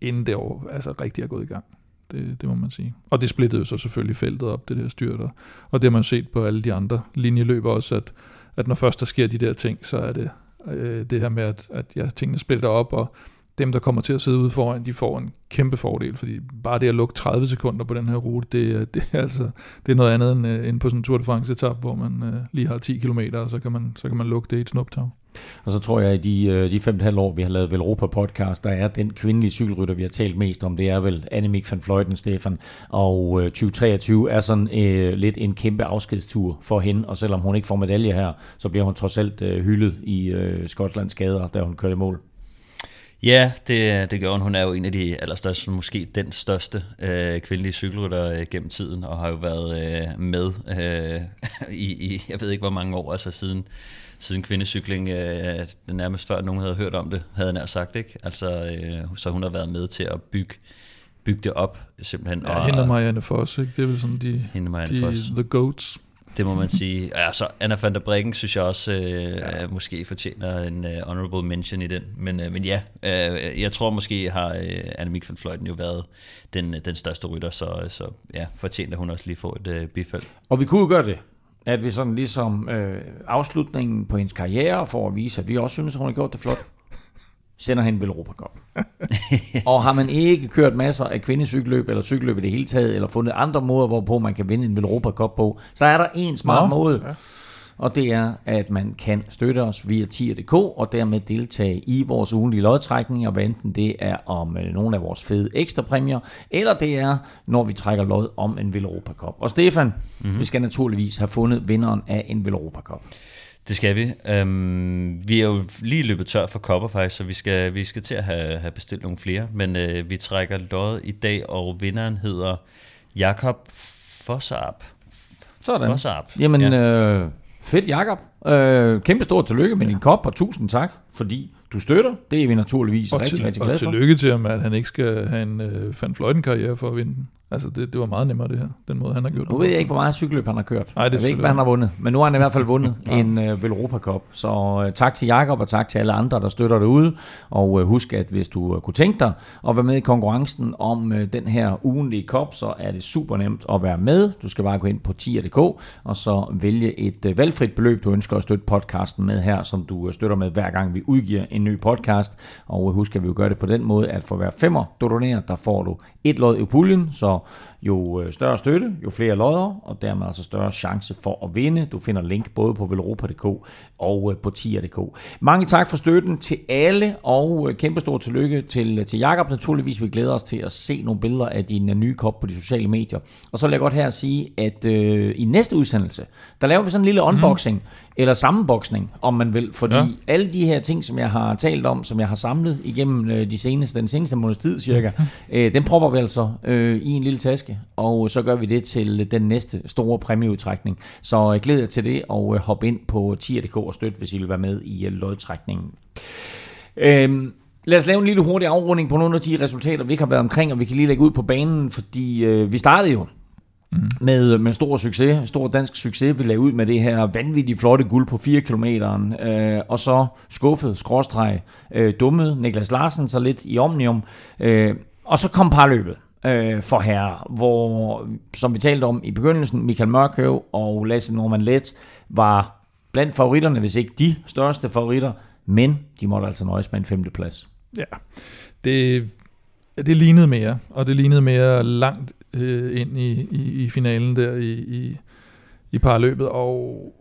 inden det år altså rigtig er gået i gang. Det, det må man sige. Og det splittede jo så selvfølgelig feltet op, det der styrt. Og, og det har man set på alle de andre linjeløber også, at, at når først der sker de der ting, så er det øh, det her med, at, at ja, tingene splitter op, og dem, der kommer til at sidde ude foran, de får en kæmpe fordel, fordi bare det at lukke 30 sekunder på den her rute, det, øh, det, er, altså, det er noget andet end, øh, end på sådan en Tour de France etap, hvor man øh, lige har 10 km, og så kan man, så kan man lukke det i et snuptag.
Og så tror jeg, at de, øh, de fem halv år, vi har lavet Europa podcast, der er den kvindelige cykelrytter, vi har talt mest om, det er vel Annemiek van Fleuten, Stefan. Og øh, 2023 er sådan øh, lidt en kæmpe afskedstur for hende, og selvom hun ikke får medalje her, så bliver hun trods alt øh, hyldet i øh, Skotlands gader, da hun kørte i mål.
Ja, det, det gør hun. Hun er jo en af de allerstørste, måske den største øh, kvindelige cykelrytter øh, gennem tiden, og har jo været øh, med øh, i, i, jeg ved ikke hvor mange år, altså siden, siden kvindecykling, øh, nærmest før nogen havde hørt om det, havde nær sagt, ikke? Altså, øh, så hun har været med til at bygge bygge det op, simpelthen.
Ja, og, hende og Marianne Foss, ikke? Det er vel sådan de, hende de Foss. the goats.
Det må man sige. Altså, Anna van der Breggen synes jeg også øh, ja. måske fortjener en uh, honorable mention i den. Men, uh, men ja, uh, jeg tror måske har uh, Annemiek van Fleuten jo været den, den største rytter, så, så ja, fortjener hun også lige få et uh, bifald.
Og vi kunne jo gøre det, at vi sådan ligesom øh, afslutningen på hendes karriere, for at vise, at vi også synes, at hun har gjort det flot, sender hende vel Europa Cup. og har man ikke kørt masser af kvindecykelløb eller cykelløb i det hele taget, eller fundet andre måder, hvorpå man kan vinde en Europa Cup på, så er der en smart Nå, måde. Ja. Og det er, at man kan støtte os via tier.dk og dermed deltage i vores ugenlige lodtrækninger, hvad enten det er om øh, nogle af vores fede ekstra præmier, eller det er, når vi trækker lod om en Europa Cup. Og Stefan, mm-hmm. vi skal naturligvis have fundet vinderen af en Europa Cup.
Det skal vi. Um, vi er jo lige løbet tør for kopper faktisk, så vi skal, vi skal til at have, have bestilt nogle flere. Men uh, vi trækker lod i dag, og vinderen hedder Jakob Fossarp.
Sådan. Fossarp. Jamen, ja. øh, fedt Jakob. Øh, kæmpe stort tillykke med ja. din kop, og tusind tak, fordi du støtter. Det er vi naturligvis og rigtig, til, rigtig glade for.
Og tillykke til ham, at han ikke skal have en øh, Van Fløjten-karriere for at vinde den. Altså, det, det var meget nemmere, det her, den måde, han har gjort
Nu ved jeg ikke, hvor meget cykelløb han har kørt. Nej, det jeg ved ikke, hvad han har vundet. Men nu har han i hvert fald vundet ja. en uh, Europa Cup. Så uh, tak til Jakob og tak til alle andre, der støtter det ude. Og uh, husk, at hvis du uh, kunne tænke dig at være med i konkurrencen om uh, den her ugenlige kop, så er det super nemt at være med. Du skal bare gå ind på tier.dk og så vælge et uh, valgfrit beløb, du ønsker at støtte podcasten med her, som du uh, støtter med hver gang vi udgiver en ny podcast. Og uh, husk, at vi vil gøre det på den måde, at for hver femmer, du donerer, der får du et lod i puljen, så Så jo øh, større støtte, jo flere lodder, og dermed altså større chance for at vinde. Du finder link både på velropa.dk og øh, på tier.dk. Mange tak for støtten til alle, og øh, kæmpe stor tillykke til, til Jakob naturligvis. Vi glæder os til at se nogle billeder af din nye kop på de sociale medier. Og så vil jeg godt her sige, at øh, i næste udsendelse, der laver vi sådan en lille unboxing, mm. eller sammenboksning, om man vil, fordi ja. alle de her ting, som jeg har talt om, som jeg har samlet igennem de seneste, den seneste måneds tid cirka, øh, den propper vi altså øh, i en lille taske, og så gør vi det til den næste store præmieudtrækning. Så øh, glæder jer til det, og øh, hop ind på tier.dk og støt, hvis I vil være med i øh, lodtrækningen. Øh, Lad os lave en lille hurtig afrunding på nogle af de resultater, vi ikke har været omkring, og vi kan lige lægge ud på banen, fordi øh, vi startede jo mm. med, med stor succes, stor dansk succes. Vi lagde ud med det her vanvittigt flotte guld på 4 km, øh, og så skuffet, skråstreg, øh, dummet Niklas Larsen så lidt i Omnium, øh, og så kom parløbet øh, for herre, hvor, som vi talte om i begyndelsen, Michael Mørkøv og Lasse Norman Let var blandt favoritterne, hvis ikke de største favoritter, men de måtte altså nøjes med en femteplads.
Ja, det, det lignede mere, og det lignede mere langt øh, ind i, i, i finalen der i, i, i parløbet, og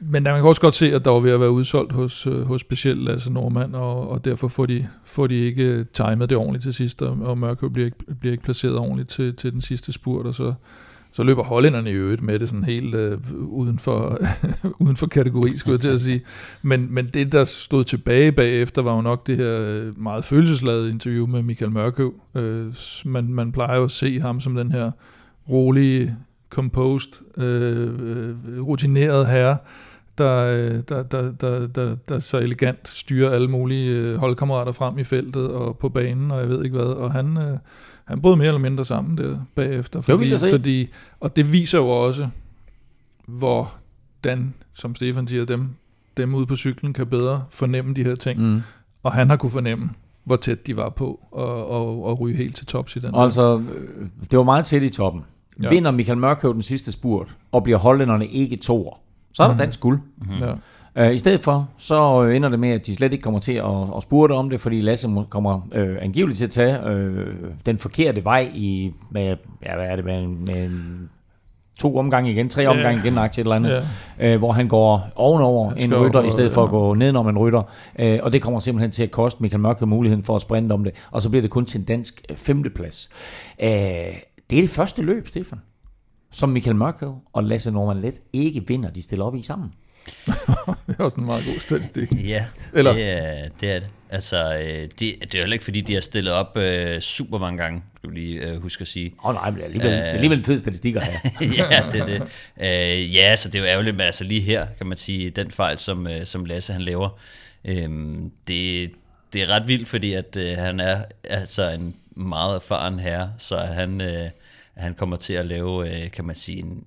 men der, man kan også godt se, at der var ved at være udsolgt hos, øh, hos specielt Lasse Normand, og, og derfor får de, får de ikke øh, timet det ordentligt til sidst, og, og Mørkø bliver ikke, bliver ikke placeret ordentligt til, til den sidste spurt, og så, så løber hollænderne i øvrigt med det sådan helt øh, uden, for, uden for kategori, skulle jeg til at sige. Men, men det, der stod tilbage bagefter, var jo nok det her øh, meget følelsesladede interview med Michael Mørkøv. Øh, man, man plejer jo at se ham som den her rolige, composed, øh rutineret herre, der, der, der, der, der, der så elegant styrer alle mulige holdkammerater frem i feltet og på banen, og jeg ved ikke hvad. Og han, han brød mere eller mindre sammen der bagefter.
Fordi, det
fordi, og det viser jo også, hvor den, som Stefan siger, dem, dem ude på cyklen kan bedre fornemme de her ting. Mm. Og han har kunne fornemme, hvor tæt de var på og, og, og ryge helt til tops i den.
Altså, det var meget tæt i toppen. Ja. Vinder Michael Mørkøv den sidste spurt, og bliver hollænderne ikke toer, så er der mm. dansk guld. Mm-hmm. Ja. Uh, I stedet for, så ender det med, at de slet ikke kommer til at, at spurte om det, fordi Lasse kommer uh, angiveligt til at tage uh, den forkerte vej i, med, ja, hvad er det, med, med to omgange igen, tre omgange igen, aktie et eller andet, ja. uh, hvor han går ovenover han en rytter, i stedet for ja. at gå nedenom en rytter, uh, og det kommer simpelthen til at koste Michael Mørke muligheden for at sprinte om det, og så bliver det kun til en dansk femteplads. Uh, det er det første løb, Stefan, som Michael Mørke og Lasse Norman Let ikke vinder, de stiller op i sammen.
det er også en meget god statistik.
Ja, Eller? Det, er, det er det. Altså, øh, det, det er jo heller ikke, fordi de har stillet op uh, super mange gange, du lige uh, huske at sige.
Åh oh, nej, men det er alligevel, uh, alligevel en fed statistik at have.
ja, det er det. Uh, ja, så det er jo ærgerligt, men altså lige her, kan man sige, den fejl, som, uh, som Lasse han laver, uh, det, det er ret vildt, fordi at uh, han er altså en meget erfaren herre, så han, uh, han kommer til at lave, uh, kan man sige, en,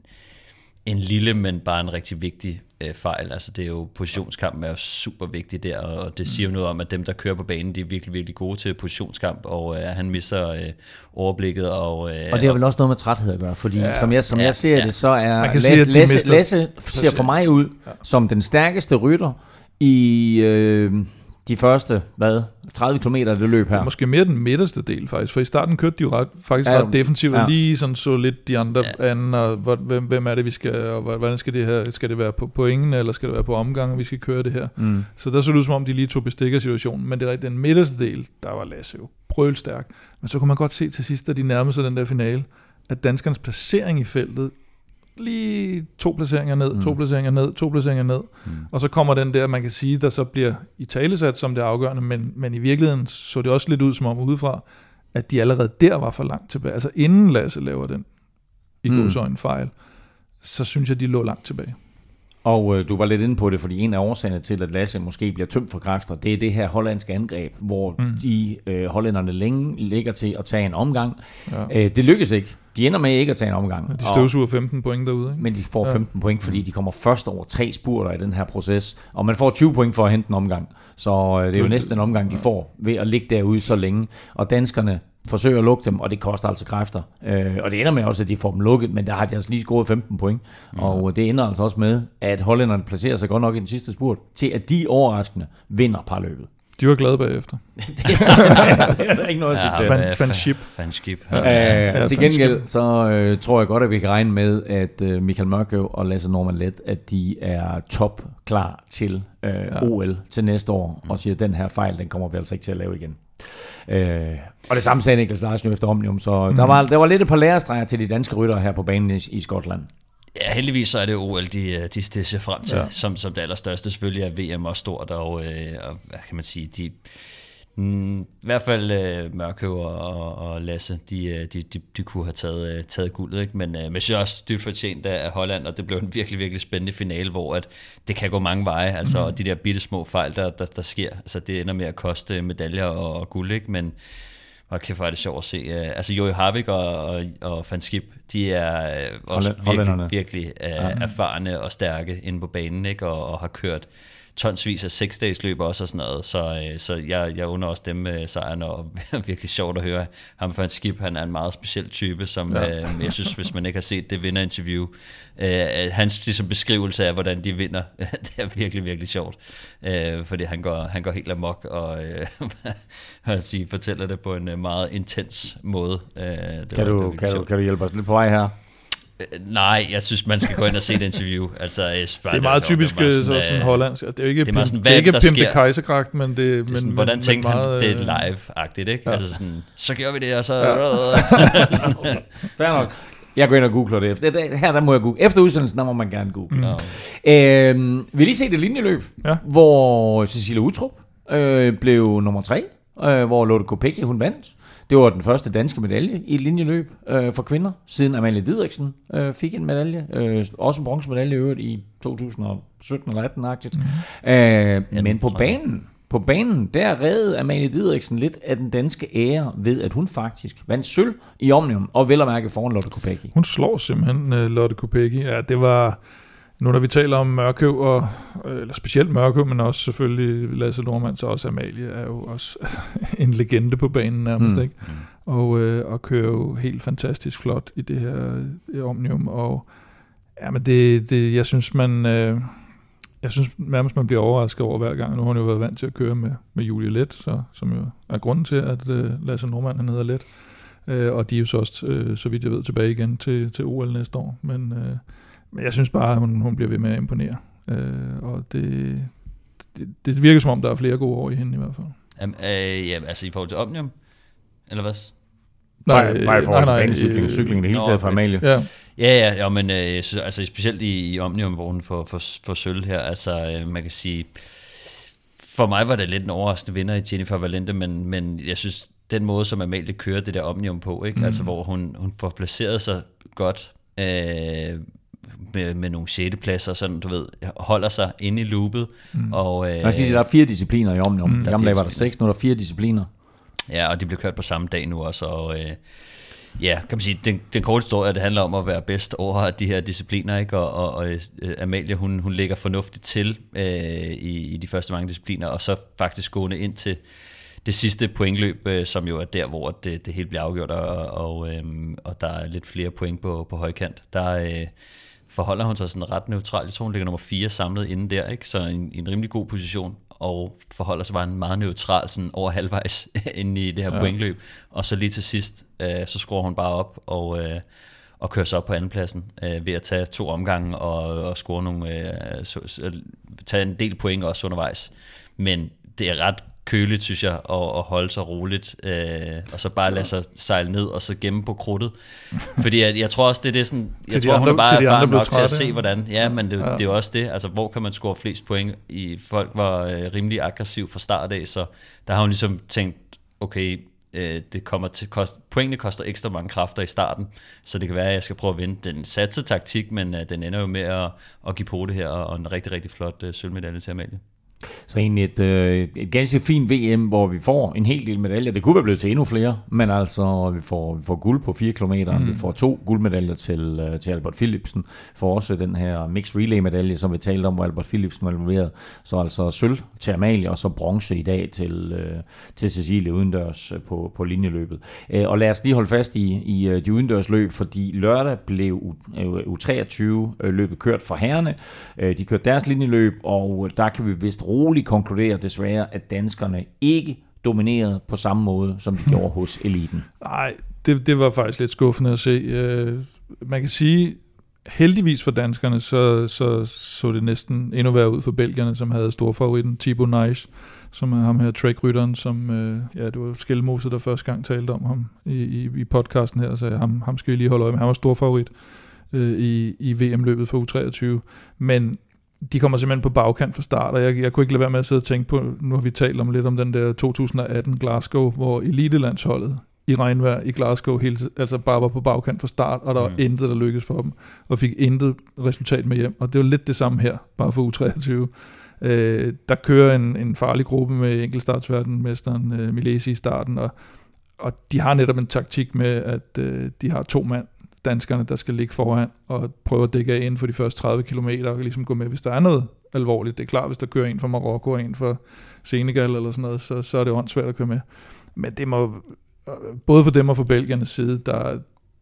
en lille, men bare en rigtig vigtig øh, fejl. Altså det er jo, positionskampen er jo super vigtig der, og det siger jo noget om, at dem, der kører på banen, de er virkelig, virkelig gode til positionskamp, og øh, han misser øh, overblikket. Og,
øh, og det har vel også noget med træthed at gøre, fordi ja, som jeg, som ja, jeg ser ja. det, så er Lasse, Lasse, Lasse ser for mig ud ja. som den stærkeste rytter i... Øh, de første, hvad, 30 km af det løb her.
Måske mere den midterste del faktisk, for i starten kørte de jo ret, faktisk ja, ret defensivt, ja. lige sådan så lidt de andre ja. anden, og hvem, hvem er det, vi skal, og hvordan skal det her, skal det være på pointen, eller skal det være på omgangen, vi skal køre det her. Mm. Så der så det ud som om, de lige tog bestik af situationen, men det er den midterste del, der var Lasse jo brølstærk. Men så kunne man godt se til sidst, da de nærmede sig den der finale, at danskernes placering i feltet lige to placeringer ned, mm. to placeringer ned, to placeringer ned. Mm. Og så kommer den der, man kan sige, der så bliver i talesat som det afgørende, men, men i virkeligheden så det også lidt ud som om udefra, at de allerede der var for langt tilbage. Altså inden Lasse laver den i mm. godsøjne fejl, så synes jeg, de lå langt tilbage.
Og øh, du var lidt inde på det, fordi en af årsagerne til, at Lasse måske bliver tømt for kræfter, det er det her hollandske angreb, hvor mm. de øh, hollænderne længe ligger til at tage en omgang. Ja. Øh, det lykkes ikke. De ender med ikke at tage en omgang. Ja,
de støvsuger 15 point derude. Ikke?
Men de får 15 ja. point, fordi de kommer først over tre spurter i den her proces. Og man får 20 point for at hente en omgang. Så øh, det er jo næsten en omgang, de får ved at ligge derude så længe. Og danskerne forsøger at lukke dem, og det koster altså kræfter. Øh, og det ender med også, at de får dem lukket, men der har de altså lige scoret 15 point. Mm. Og det ender altså også med, at hollænderne placerer sig godt nok i den sidste spurt, til at de overraskende vinder parløbet.
De var glade bagefter.
det er der ikke noget at sige til.
Fan- fanship.
Fanship.
Ja,
Ja,
til gengæld så øh, tror jeg godt, at vi kan regne med, at øh, Michael Mørkøv og Lasse Norman Let, at de er top klar til øh, ja. OL til næste år, og siger, at den her fejl, den kommer vi altså ikke til at lave igen. Øh, og det samme sagde Niklas Larsen jo efter Omnium, så mm. der, var, der var lidt et par lærestreger til de danske ryttere her på banen i, i Skotland.
Ja, heldigvis så er det OL, de, øh, de, de ser frem til,
Ja.
som, som det allerstørste. Selvfølgelig er VM også stort, og, øh, og hvad kan man sige, de, mm, i hvert fald øh, Mørkøv og, og Lasse, de, øh, de, de, de kunne have taget, øh, taget guldet, ikke? men, øh, synes også dybt fortjent af Holland, og det blev en virkelig, virkelig spændende finale, hvor at det kan gå mange veje, altså mm. og de der bitte små fejl, der, der, der sker, altså det ender med at koste medaljer og, og guld, ikke? men og kæft, hvor er det sjovt at se. øh, Altså, Jojo Harvik og, og, og Van Skip, de er øh, også
hollænderne.
virkelig, virkelig uh, erfarne og stærke inde på banen, ikke? Og, og har kørt tonsvis af seks løb også og sådan noget, så, øh, så jeg, jeg under også dem med sejren, og virkelig sjovt at høre ham for en skib, han er en meget speciel type, som ja. øh, jeg synes, hvis man ikke har set det vinderinterview, øh, hans ligesom, beskrivelse af, hvordan de vinder, det er virkelig, virkelig sjovt, øh, fordi han går, han går helt amok, og øh, hvad sige, fortæller det på en øh, meget intens måde. Øh, det
Kan
var- det var
du,
virkelig
kan, du, kan du hjælpe os lidt på vej her?
Øh, Nej, jeg synes, man skal gå ind og se et interview. Altså, jeg synes bare,
Det er meget
sjovt.
typisk
Det
så sådan,
øh,
sådan hollandsk. Det er jo ikke,
det er
pimp-
sådan,
det
hvad
er ikke pimpe kejserkragt, men det,
Det er
men,
sådan,
men,
hvordan
men
tænker han,
meget,
det
øh,
er live-agtigt, ikke?
ja.
Altså sådan, så gør vi det, og så... Ja.
Fair nok. Jeg går ind og googler det. efter. Det- Her der må jeg google. Efter udsendelsen, der må man gerne google. Mm.
Nå.
Øhm, vi lige set et linjeløb,
Ja.
hvor Cecilia Utrup øh, blev nummer tre, øh, hvor Lotte Kopecky, hun vandt. Det var den første danske medalje i et linjeløb øh, for kvinder, siden Amalie Didriksen øh, fik en medalje. Øh, også en bronzemedalje i øvrigt i 2017 eller 18-agtigt. Mm. Øh, men på banen, på banen, der reddede Amalie Didriksen lidt af den danske ære ved, at hun faktisk vandt sølv i Omnium, og vel at mærke foran Lotte Kopecky.
Hun slår simpelthen uh, Lotte Kopecky. Ja, det var... Nu når vi taler om Mørkøv, og, øh, eller specielt Mørkøv, men også selvfølgelig Lasse Lormand, så også Amalie er jo også en legende på banen nærmest,
Mm.
ikke? Og, øh, og kører jo helt fantastisk flot i det her øh, Omnium, og ja, men det, det, jeg synes, man... Øh, jeg synes nærmest, man bliver overrasket over hver gang. Nu har hun jo været vant til at køre med, med Julie Let, så, som jo er grunden til, at øh, Lasse Normand han hedder Let. Øh, og de er jo så også, øh, så vidt jeg ved, tilbage igen til, til OL næste år. Men, øh, men jeg synes bare, at hun, hun bliver ved med at imponere. Øh, og det, det, det virker som om, der er flere gode år i hende i hvert fald.
Um, øh, ja, altså i forhold til Omnium, eller hvad?
Nej, bare i forhold til banecykling,
øh,
cykling det hele taget for
okay.
Amalie.
Ja,
Ja, ja, ja men øh, synes, altså, specielt i, i Omnium, hvor hun får, får, får sølv her, altså øh, man kan sige, for mig var det lidt en overraskende vinder i Jennifer Valente, men, men jeg synes, den måde, som Amalie kører det der Omnium på, ikke? Mm. altså hvor hun, hun får placeret sig godt øh, med, med nogle 6. pladser, sådan du ved, holder sig inde i loopet, mm. og, øh,
sige, der er fire discipliner i Omnium. Mm,
der er fire
var der seks, nu er der fire discipliner.
Ja, og de blev kørt på samme dag nu også, og øh, ja, kan man sige, den, den korte historie, at det handler om at være bedst over de her discipliner, ikke? Og, og, og øh, Amalie, hun, hun ligger fornuftigt til øh, i, i de første mange discipliner, og så faktisk gående ind til det sidste pointløb, øh, som jo er der, hvor det, det hele bliver afgjort, og, og, øh, og der er lidt flere point på, på højkant. Der øh, forholder hun sig sådan ret neutralt. Jeg tror, hun ligger nummer 4 samlet inden der, ikke? så en, en rimelig god position, og forholder sig bare en meget neutral sådan over halvvejs inde i det her ja. pointløb. Og så lige til sidst, øh, så skruer hun bare op og, øh, og kører sig op på andenpladsen øh, ved at tage to omgange og, og score nogle, øh, så, så, tage en del point også undervejs. Men det er ret køligt, synes jeg, at, at holde sig roligt, øh, og så bare lade sig sejle ned, og så gemme på krudtet. Fordi jeg, jeg tror også, det er sådan, jeg
Til
tror, hun er
andre-
bare
andre
erfaren nok til at se, hvordan, ja, men det,
Ja.
det er jo også det, altså hvor kan man score flest point i, folk var øh, rimelig aggressiv fra start af, så der har hun ligesom tænkt, okay, øh, det kommer til kost, pointene koster ekstra mange kræfter i starten, så det kan være, at jeg skal prøve at vinde den satte taktik, men øh, den ender jo med at, at give på det her, og en rigtig, rigtig flot øh, sølvmedalje til Amalie.
Så egentlig et, øh, et ganske fint VM, hvor vi får en hel del medaljer. Det kunne være blevet til endnu flere, men altså vi får, vi får guld på 4 km, mm. vi får to guldmedaljer til, øh, til Albert Philipsen, får også den her mixed relay medalje, som vi talte om, hvor Albert Philipsen var involveret. Så altså sølv til Amalie, og så bronze i dag til, øh, til Cecilie udendørs øh, på, på linjeløbet. Øh, og lad os lige holde fast i, i øh, de udendørs løb, fordi lørdag blev U- øh, U23 øh, løbet kørt for herrene. Øh, De kørte deres linjeløb, og der kan vi vist roligt konkludere desværre, at danskerne ikke dominerede på samme måde, som de gjorde hos eliten.
Nej, det, det var faktisk lidt skuffende at se. Øh, man kan sige, heldigvis for danskerne, så, så så det næsten endnu værre ud for belgierne, som havde storfavoritten Thibaut Nice, som er ham her trackrytteren, som, øh, ja, det var Skelmose, der første gang talte om ham i, i, i podcasten her, så ham, ham skal vi lige holde øje med. Han var storfavorit øh, i, i VM-løbet for U23, men de kommer simpelthen på bagkant fra start, og jeg, jeg kunne ikke lade være med at sidde og tænke på, nu har vi talt om lidt om den der 2018 Glasgow, hvor elitelandsholdet i regnvejr i Glasgow, hele, altså bare var på bagkant fra start, og der mm. var intet, der lykkedes for dem, og fik intet resultat med hjem. Og det var lidt det samme her, bare for U23. Øh, der kører en, en farlig gruppe med enkeltstartsverdenmesteren øh, Milesi i starten, og, og de har netop en taktik med, at øh, de har to mand, danskerne, der skal ligge foran og prøve at dække af inden for de første 30 km og ligesom gå med, hvis der er noget alvorligt. Det er klart, hvis der kører en fra Marokko og en fra Senegal eller sådan noget, så, så er det åndssvært at køre med. Men det må, både for dem og for Belgiernes side, der,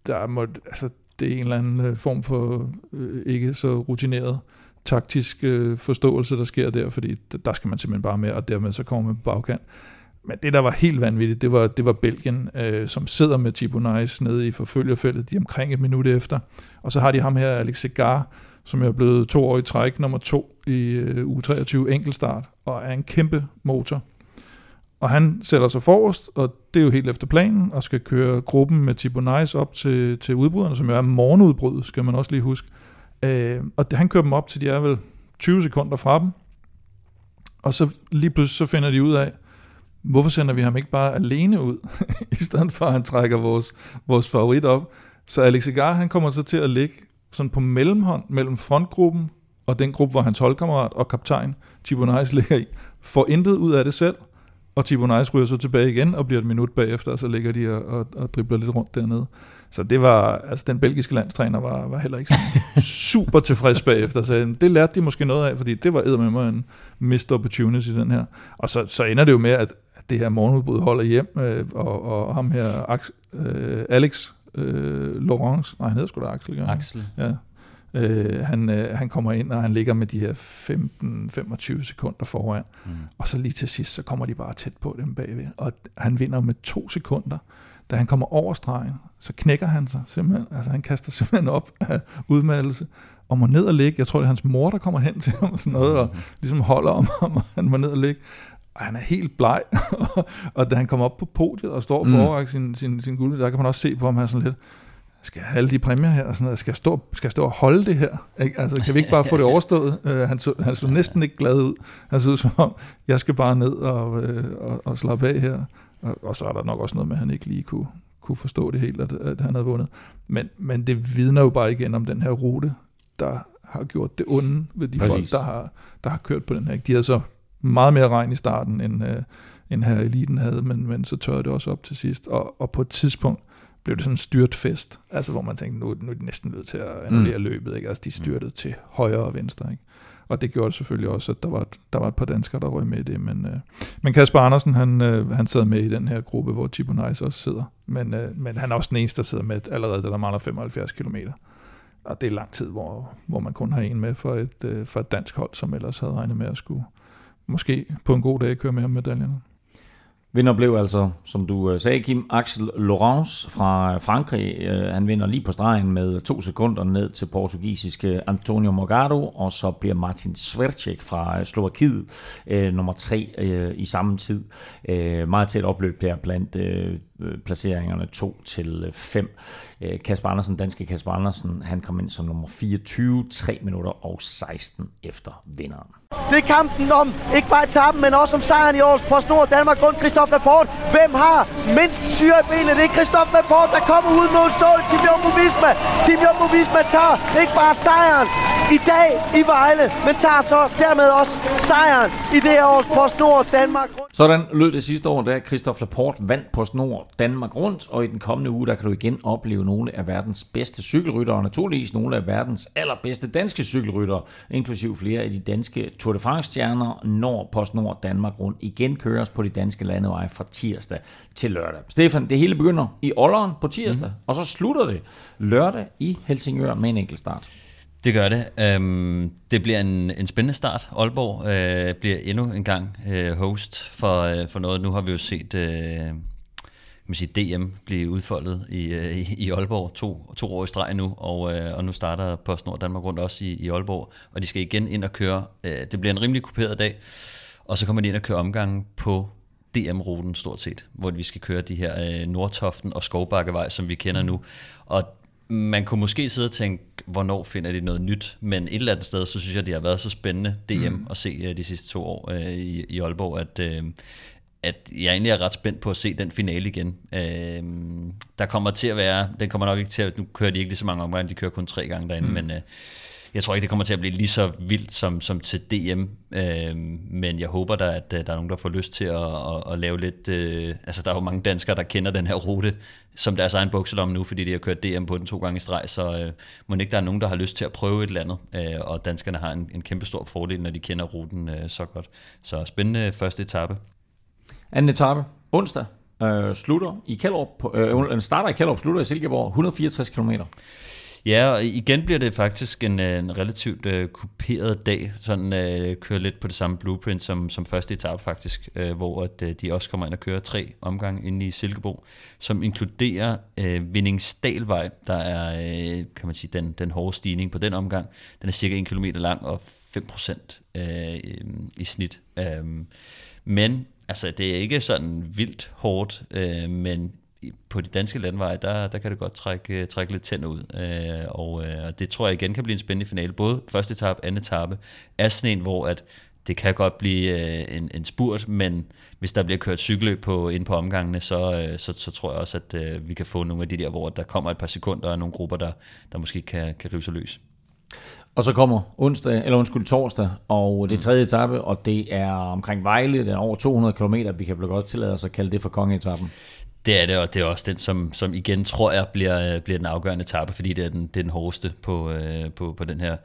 der må, altså, det er en eller anden øh, form for øh, ikke så rutineret taktisk øh, forståelse, der sker der, fordi der skal man simpelthen bare med, og dermed så kommer man på bagkant. Men det, der var helt vanvittigt, det var, det var Belgien, øh, som sidder med Thibaut Nice nede i forfølgerfeltet, de omkring et minut efter. Og så har de ham her, Alex Segar, som er blevet to år i træk, nummer to i øh, U23 enkeltstart, og er en kæmpe motor. Og han sætter sig forrest, og det er jo helt efter planen, og skal køre gruppen med Thibaut Nice op til, til udbryderne, som jo er morgenudbrud, skal man også lige huske. Øh, og han kører dem op til, de er vel 20 sekunder fra dem, og så lige pludselig så finder de ud af, hvorfor sender vi ham ikke bare alene ud, i stedet for at han trækker vores, vores favorit op. Så Alex Egar, han kommer så til at ligge sådan på mellemhånd mellem frontgruppen og den gruppe, hvor hans holdkammerat og kaptajn Thibaut Nice ligger i, får intet ud af det selv, og Thibaut Nice ryger så tilbage igen og bliver et minut bagefter, og så ligger de og, og, og dribler lidt rundt dernede. Så det var, altså den belgiske landstræner var, var heller ikke super tilfreds bagefter, så det lærte de måske noget af, fordi det var med mig en missed opportunity den her. Og så, så ender det jo med, at det her morgenudbrud holder hjem, øh, og, og ham her, Ax, øh, Alex øh, Laurence, nej han hedder sgu da Axel.
Ja. Axel.
Ja. Øh, han, øh, han kommer ind, og han ligger med de her 15-25 sekunder foran. Mm. Og så lige til sidst, så kommer de bare tæt på dem bagved. Og han vinder med to sekunder. Da han kommer over stregen, så knækker han sig simpelthen. Altså han kaster simpelthen op af udmattelse og må ned og ligge. Jeg tror, det er hans mor, der kommer hen til ham og sådan noget, og mm. ligesom holder om ham, og han må ned og ligge. Og han er helt bleg. og da han kommer op på podiet og står for mm. sin, sin, sin guld, der kan man også se på ham, han er sådan lidt, skal jeg have alle de præmier her? Og sådan noget? Skal, jeg stå, skal jeg stå og holde det her? Ikke? Altså, kan vi ikke bare få det overstået? Uh, han, så, han så næsten ikke glad ud. Han så ud som om, jeg skal bare ned og, uh, og, og slappe af her. Og, og så er der nok også noget med, at han ikke lige kunne, kunne forstå det helt, at, at han havde vundet. Men, men det vidner jo bare igen om den her rute, der har gjort det onde ved de Præcis. folk, der har, der har kørt på den her. De havde så meget mere regn i starten, end, uh, end her eliten havde, men, men så tørrede det også op til sidst. Og, og på et tidspunkt, blev det sådan en styrt fest, altså hvor man tænkte, nu, nu er de næsten nødt til at annullere mm. løbet, ikke? altså de styrtede mm. til højre og venstre, ikke? og det gjorde det selvfølgelig også, at der var, et, der var et par danskere, der røg med i det, men, øh, men Kasper Andersen, han, øh, han sad med i den her gruppe, hvor Tipo Nice også sidder, men, øh, men han er også den eneste, der sidder med allerede, der mangler 75 km. Og det er lang tid, hvor, hvor man kun har en med for et, øh, for et dansk hold, som ellers havde regnet med at skulle måske på en god dag køre med ham medaljerne.
Vinder blev altså, som du øh, sagde, Kim Axel Laurence fra Frankrig. Øh, han vinder lige på stregen med to sekunder ned til portugisiske Antonio Morgado, og så bliver Martin Svercek fra øh, Slovakiet nummer tre i samme tid. Meget tæt opløb der blandt Øh, placeringerne 2 til øh, 5. Øh, Kasper Andersen, danske Kasper Andersen, han kom ind som nummer 24, 3 minutter og 16 efter vinderen.
Det er kampen om ikke bare etappen, men også om sejren i års på Snor Danmark rundt Christoph Laporte. Hvem har mindst syre i benet? Det er Christoph Laporte, der kommer ud mod stål. Team Jumbo Visma. Team Jumbo Visma tager ikke bare sejren i dag i Vejle, men tager så dermed også sejren i det her års på Snor Danmark rundt.
Sådan lød det sidste år, da Christoph Laporte vandt på Snor Danmark rundt, og i den kommende uge, der kan du igen opleve nogle af verdens bedste cykelryttere, og naturligvis nogle af verdens allerbedste danske cykelryttere, inklusiv flere af de danske Tour de France-stjerner, når PostNord Danmark rundt igen køres på de danske landeveje fra tirsdag til lørdag. Stefan, det hele begynder i Olleren på tirsdag, mm. og så slutter det lørdag i Helsingør med en enkelt start.
Det gør det. Øhm, det bliver en, en spændende start. Aalborg øh, bliver endnu en gang øh, host for, øh, for noget. Nu har vi jo set øh, man sige, DM blive udfoldet i, øh, i, Aalborg to, to år i streg nu, og, øh, og nu starter PostNord Danmark rundt også i, i Aalborg, og de skal igen ind og køre. Øh, det bliver en rimelig kuperet dag, og så kommer de ind og køre omgangen på DM-ruten stort set, hvor vi skal køre de her øh, Nordtoften og Skovbakkevej, som vi kender nu. Og man kunne måske sidde og tænke, hvornår finder de noget nyt, men et eller andet sted, så synes jeg, det har været så spændende DM mm. at se uh, de sidste to år uh, i, i Aalborg, at, uh, at jeg egentlig er ret spændt på at se den finale igen. Uh, der kommer til at være, den kommer nok ikke til at, nu kører de ikke lige så mange omgange, de kører kun tre gange derinde, mm. men uh, jeg tror ikke, det kommer til at blive lige så vildt som, som til DM, øh, men jeg håber da, at der er nogen, der får lyst til at, at, at lave lidt... Øh, altså, der er jo mange danskere, der kender den her rute som deres egen bukselomme nu, fordi de har kørt DM på den to gange i streg, så øh, må ikke der er nogen, der har lyst til at prøve et eller andet, øh, og danskerne har en, en kæmpe stor fordel, når de kender ruten øh, så godt. Så spændende første etape.
Anden etape, onsdag, øh, slutter i Kjellup, øh, øh, starter i Kjellup, slutter i Silkeborg, 164 km.
Ja, og igen bliver det faktisk en, øh, en relativt øh, kuperet dag, sådan øh, kører lidt på det samme blueprint som, som første etape faktisk, øh, hvor at, øh, de også kommer ind og kører tre omgange inde i Silkeborg, som inkluderer øh, Vindingsdalvej, der er øh, kan man sige, den, den hårde stigning på den omgang. Den er cirka 1 km lang og 5% øh, i snit. Øh, men altså, det er ikke sådan vildt hårdt, øh, men på de danske landveje, der, der kan det godt trække, trække lidt tænder ud. Øh, og øh, det tror jeg igen kan blive en spændende finale. Både første etape, anden etape er sådan en, hvor at det kan godt blive øh, en, en spurt, men hvis der bliver kørt cykelløb på, ind på omgangene, så, øh, så, så tror jeg også, at øh, vi kan få nogle af de der, hvor der kommer et par sekunder og nogle grupper, der, der måske kan, kan rive sig løs.
Og så kommer onsdag, eller undskyld, torsdag, og det mm. tredje etape, og det er omkring Vejle, den er over 200 km, vi kan vel godt tillade os at kalde det for kongeetappen.
Det er det, og det er også den, som, som igen tror jeg bliver, øh, bliver den afgørende etape, fordi det er den, det er den hårdeste på, øh, på, på den her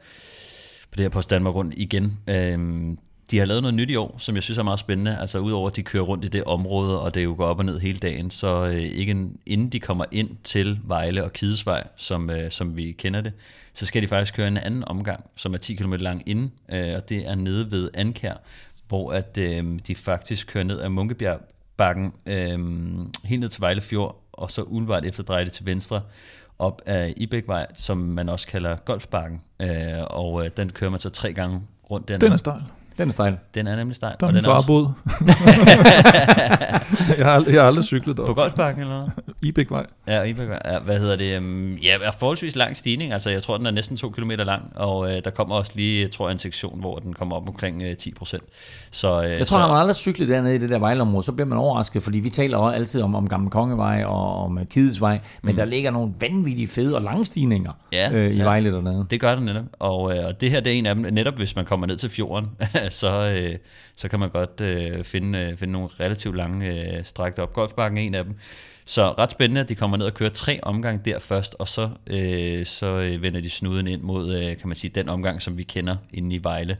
på det her Post Danmark rundt igen. Øhm, de har lavet noget nyt i år, som jeg synes er meget spændende. Altså udover at de kører rundt i det område, og det jo går op og ned hele dagen, så øh, ikke inden de kommer ind til Vejle og Kidesvej, som, øh, som vi kender det, så skal de faktisk køre en anden omgang, som er 10 km lang inden, øh, og det er nede ved Ankær, hvor at øh, de faktisk kører ned ad Munkebjerg bakken øh, helt ned til Vejle Fjord, og så umiddelbart efter dreje det til venstre op af Ibækvej, som man også kalder Golfbakken. Øh, og øh, den kører man så tre gange rundt
dernede. Den er stejl.
Den er stejl.
Den er nemlig stejl.
Der er og den far boet. jeg, har aldrig, jeg har aldrig cyklet
deroppe. På Golfbakken eller noget?
Ibækvej.
Ja, Ibækvej. Ja, hvad hedder det? Um, ja, er forholdsvis lang stigning. Altså, jeg tror, den er næsten to kilometer lang, og uh, der kommer også lige, tror jeg, en sektion, hvor den kommer op omkring uh, 10 procent.
Så, uh, jeg tror, så, når man aldrig cyklet dernede i det der vejleområde, så bliver man overrasket, fordi vi taler jo altid om, om Gamle Kongevej og om Kidesvej, men mm. der ligger nogle vanvittige fede og lange stigninger ja, øh, i ja, Vejle dernede.
Det gør det netop, og, øh, og det her det er en af dem, netop hvis man kommer ned til fjorden, så, øh, så kan man godt øh, finde, øh, finde nogle relativt lange øh, strækte op. Golfbakken er en af dem. Så ret spændende, at de kommer ned og kører tre omgange der først, og så, øh, så øh, vender de snuden ind mod, øh, kan man sige, den omgang, som vi kender inde i Vejle,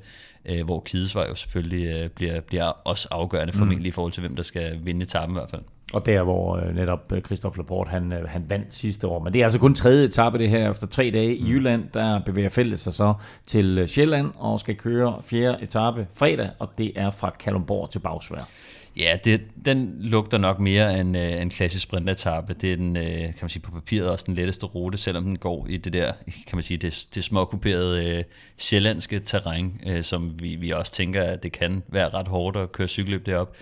øh, hvor Kidesvej jo selvfølgelig øh, bliver, bliver også afgørende, mm. formentlig mm. i forhold til, hvem der skal vinde etappen i hvert fald.
Og der, hvor øh, netop øh, Christoph Laporte, han, øh, han vandt sidste år. Men det er altså kun tredje etape det her. Efter tre dage mm. i Jylland, der bevæger feltet sig så til øh, Sjælland og skal køre fjerde etape fredag, og det er fra Kalumborg til Bagsvær.
Ja, det, den lugter nok mere end øh, en klassisk sprintetappe. Det er den, øh, kan man sige, på papiret også den letteste rute, selvom den går i det der, kan man sige, det, det småkuperede øh, sjællandske terræn, øh, som vi, vi også tænker, at det kan være ret hårdt at køre cykelløb derop.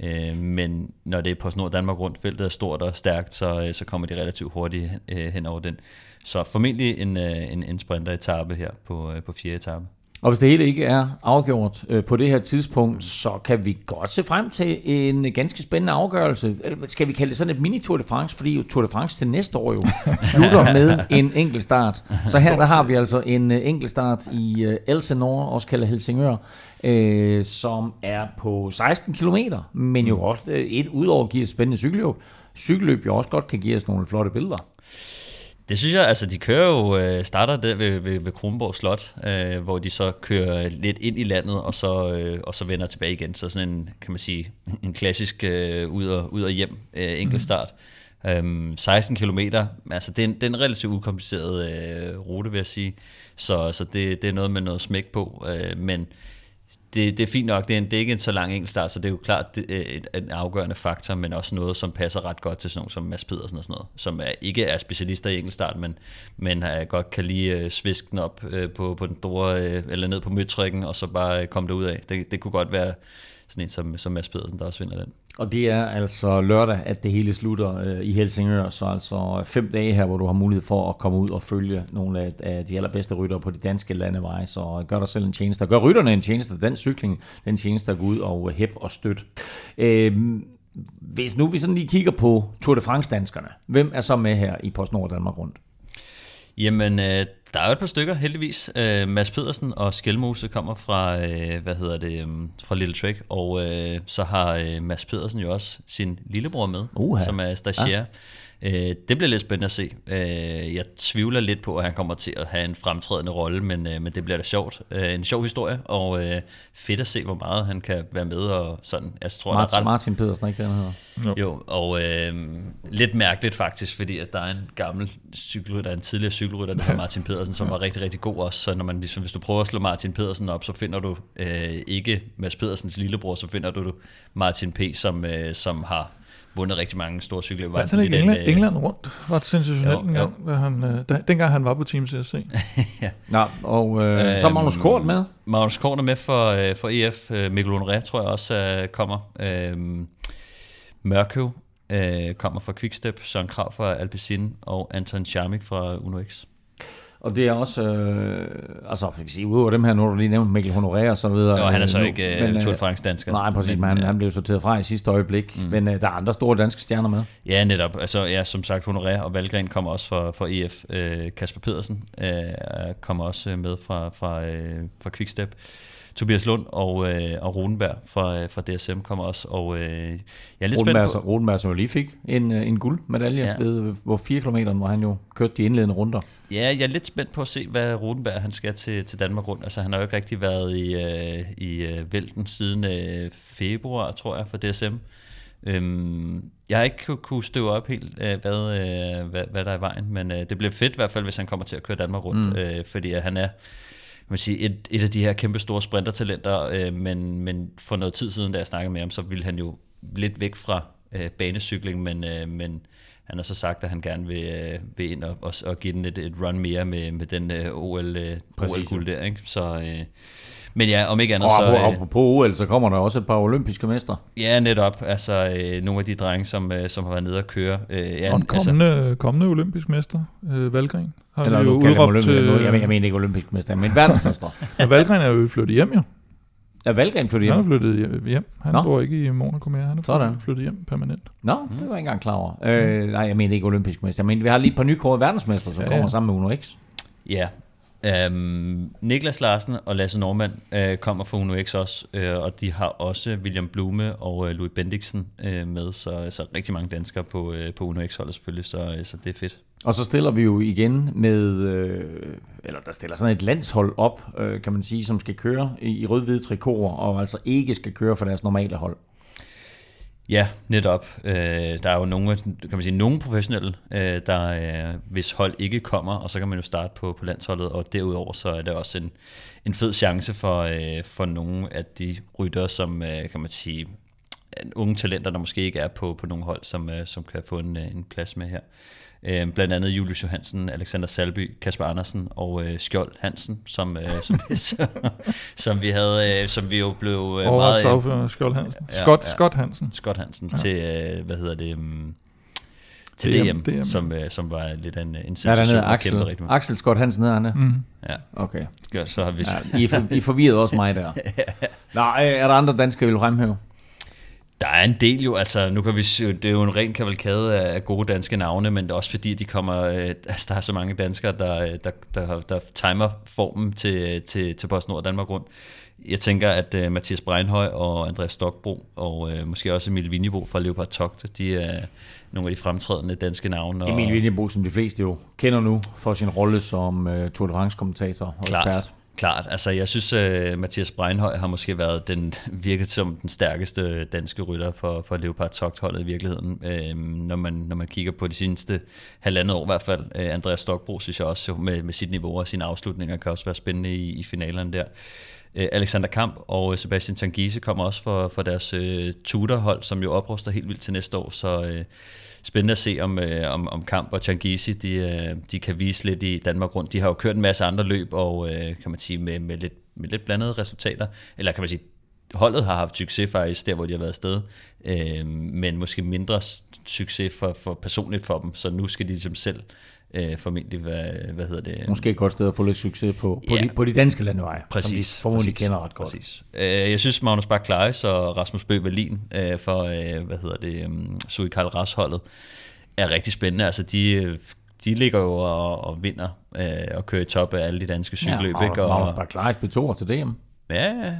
Øh, men når det er på Snor Danmark rundt, feltet er stort og stærkt, så, øh, så kommer de relativt hurtigt øh, hen over den. Så formentlig en, øh, en, en sprinteretappe her på, øh, på fjerde etape.
Og hvis det hele ikke er afgjort øh, på det her tidspunkt, så kan vi godt se frem til en ganske spændende afgørelse. Skal vi kalde det sådan et mini-Tour de France, fordi Tour de France til næste år jo slutter med en enkelt start. Så her der har vi altså en øh, enkelt start i øh, Elsenor, også kaldet Helsingør, øh, som er på 16 km, men jo mm. også øh, et udover at give et spændende cykelløb, cykelløb jo også godt kan give os nogle flotte billeder.
Det synes jeg, altså de kører jo, øh, starter der ved, ved, ved Kronborg Slot, øh, hvor de så kører lidt ind i landet, og så, øh, og så vender tilbage igen. Så sådan en, kan man sige, en klassisk øh, ud, og, ud og hjem øh, enkeltstart. Øhm, 16 km, altså det er en, det er en relativt ukompliceret øh, rute, vil jeg sige. Så, så det, det er noget med noget smæk på, øh, men det, det er fint nok, det er, en, det er ikke en så lang enkeltstart, så det er jo klart det er et, en afgørende faktor, men også noget, som passer ret godt til sådan nogen som Mads Pedersen og sådan noget, som er, ikke er specialister i enkeltstart, men, men er, godt kan lige øh, sviske den op øh, på, på den store, øh, eller ned på mødtrykken, og så bare øh, komme derud af. Det, det kunne godt være sådan en som, som Mads Pedersen, der også vinder den.
Og det er altså lørdag, at det hele slutter øh, i Helsingør, så altså fem dage her, hvor du har mulighed for at komme ud og følge nogle af, af de allerbedste ryttere på de danske landeveje, så gør dig selv en tjeneste. Gør rytterne en tjeneste, den cykling, den tjeneste at gå ud og hæb og støt. Øh, hvis nu vi sådan lige kigger på Tour de France-danskerne, hvem er så med her i PostNord Danmark rundt?
Jamen, øh, der er jo et par stykker, heldigvis. Øh, Mads Pedersen og Skelmose kommer fra, øh, hvad hedder det, um, fra Little Trek, og øh, så har øh, Mads Pedersen jo også sin lillebror med, uh-huh. som er stagiaire. Ja. Øh, det bliver lidt spændende at se. Øh, jeg tvivler lidt på, at han kommer til at have en fremtrædende rolle, men, øh, men det bliver da sjovt. Øh, en sjov historie, og øh, fedt at se, hvor meget han kan være med. Og sådan. Jeg tror,
Martin,
der er
ret... Martin Pedersen, ikke det, han hedder?
Jo, jo og øh, lidt mærkeligt faktisk, fordi at der er en gammel cykelrytter, en tidligere cykelrytter, der hedder Martin Pedersen, som var rigtig, rigtig god også. Så når man, ligesom, hvis du prøver at slå Martin Pedersen op, så finder du øh, ikke Mads Pedersens lillebror, så finder du Martin P., som, øh, som har vundet rigtig mange store cykler.
Var han ikke England, øh... England rundt? Var det sensationelt en gang, da han, øh, da, dengang han var på Team CSC?
ja. Nå, og øh, så er Magnus øhm, Kort med?
Magnus Kort er med for, øh, for EF. Øh, Mikkel Honoré tror jeg også øh, kommer. Øh, Mørkøv øh, kommer fra Quickstep. Søren Krav fra Alpecin og Anton Charmik fra Uno X.
Og det er også, øh, altså, jeg kan sige, udover dem her, nu du lige nævnt Mikkel Honoré og så videre.
Jo, han er så nu, ikke øh, men, Tour de France dansker.
Nej, præcis, men, men han, han blev sorteret fra i sidste øjeblik. Mm. Men øh, der er andre store danske stjerner med.
Ja, netop. Altså, ja, som sagt, Honoré og Valgren kommer også fra, fra EF. Øh, Kasper Pedersen øh, kommer også med fra, fra, øh, fra Quickstep. Tobias Lund og, øh, og Rodenberg fra, øh, fra DSM kommer også. Og, øh, jeg er lidt
Rodenberg,
spændt
på... Rodenberg, som jo lige fik en, øh, en guldmedalje ja. ved, hvor 4 km, hvor han jo kørte de indledende runder.
Ja, jeg er lidt spændt på at se, hvad Rodenberg han skal til, til Danmark rundt. Altså, han har jo ikke rigtig været i, øh, i øh, vælten siden øh, februar, tror jeg, for DSM. Øhm, jeg har ikke kunne støve op helt, øh, hvad, øh, hvad, hvad der er i vejen, men øh, det bliver fedt i hvert fald, hvis han kommer til at køre Danmark rundt, mm. øh, fordi han er man sige, et, et af de her kæmpe store sprintertalenter, øh, men, men for noget tid siden, da jeg snakkede med ham, så ville han jo lidt væk fra øh, banecykling, men, øh, men han har så sagt, at han gerne vil, øh, vil ind og, og, og give den et, et run mere med, med den øh, OL, øh, OL-guld der. Ikke? Så, øh, men ja, om ikke andet
og,
så...
Og øh, på OL, så kommer der også et par olympiske mestre.
Ja, netop. Altså øh, nogle af de drenge, som, øh, som har været nede og køre. Øh, ja,
og en kommende, altså, kommende olympisk mester, øh, Valgren.
Har Eller jo udråbt til... Jeg, jeg mener ikke olympisk mester, men verdensmester.
ja, Valgren er jo flyttet hjem, jo.
Er Valgren flyttet hjem?
Han er flyttet hjem. Han Nå. bor ikke i Monaco mere. Han er Sådan. flyttet hjem permanent.
Nå, det var jeg ikke engang klar over. Øh, nej, jeg mener ikke olympisk mester. Men vi har lige et par nye kårede verdensmester, som ja, kommer sammen med Uno X.
Ja, Um, Niklas Larsen og Lasse Normand uh, øh, kommer fra Uno X også, uh, og de har også William Blume og uh, Louis Bendiksen uh, med, så, så rigtig mange danskere på, uh, på Uno X-holdet selvfølgelig, så, uh, så det er fedt.
Og så stiller vi jo igen med, øh, eller der stiller sådan et landshold op, øh, kan man sige, som skal køre i, i rød-hvide trikoter, og altså ikke skal køre for deres normale hold.
Ja, netop. Øh, der er jo nogle, kan man sige, nogle professionelle, øh, der øh, hvis hold ikke kommer, og så kan man jo starte på, på landsholdet, og derudover så er det også en, en fed chance for, øh, for nogle af de rytter, som øh, kan man sige, unge talenter, der måske ikke er på, på nogle hold, som, øh, som kan få en, øh, en plads med her. Øh, blandt andet Julius Johansen, Alexander Salby, Kasper Andersen og øh, Skjold Hansen, som, øh, som, som, som vi havde, øh, som vi jo blev øh,
oh, meget... Over Skjold Hansen. Ja, Scott, ja, Scott Hansen.
Scott Hansen ja. til, øh, hvad hedder det... Um, til DM, DM, DM. Som, øh, som var lidt en, en
sensation. Ja, Axel, Axel Scott Hansen hedder han det? Mm.
Ja.
Okay.
Godt, så har vi...
Ja, I, for, I forvirrede også mig der. Nej, er der andre danskere, vi vil fremhæve?
Der er en del jo, altså nu kan vi det er jo en ren kavalkade af gode danske navne, men det er også fordi, de kommer, øh, altså der er så mange danskere, der, der, der, der timer formen til, til, til PostNord Danmark rundt. Jeg tænker, at uh, Mathias Breinhøj og Andreas Stokbro, og uh, måske også Emil Vinjebo fra Leopard Togt, de er nogle af de fremtrædende danske navne.
Emil Vinjebo, som de fleste jo kender nu, for sin rolle som uh, Tour de France-kommentator og
Klart. ekspert klart. Altså, jeg synes, uh, Mathias Breinhøj har måske været den, virket som den stærkeste danske rytter for, for Leopard Togtholdet i virkeligheden. Uh, når, man, når man kigger på de seneste halvandet år i hvert fald. Uh, Andreas Stokbro synes jeg også med, med sit niveau og sine afslutninger kan også være spændende i, i finalerne der. Øh, Alexander Kamp og Sebastian Tangise kommer også for, for deres uh, tutorhold, som jo opruster helt vildt til næste år. Så uh, spændende at se, om, øh, om, om Kamp og Changizi, de, øh, de kan vise lidt i Danmark rundt. De har jo kørt en masse andre løb, og øh, kan man sige, med, med, lidt, med lidt blandede resultater. Eller kan man sige, holdet har haft succes faktisk der, hvor de har været afsted, øh, men måske mindre succes for, for personligt for dem, så nu skal de ligesom selv øh, formentlig, hvad, hvad hedder det?
Måske et godt sted at få lidt succes på, på, ja. de, på de danske landeveje,
præcis,
som de formodentlig
præcis,
kender ret godt.
Præcis. Øh, jeg synes, Magnus Bak Klaes og Rasmus Bøh Berlin øh, for, øh, hvad hedder det, um, Sui Karl Ras holdet, er rigtig spændende. Altså, de, de ligger jo og, og vinder øh, og kører i top af alle de danske cykelløb.
Ja,
ikke?
og Magnus Bak Klaes blev to til DM.
Ja,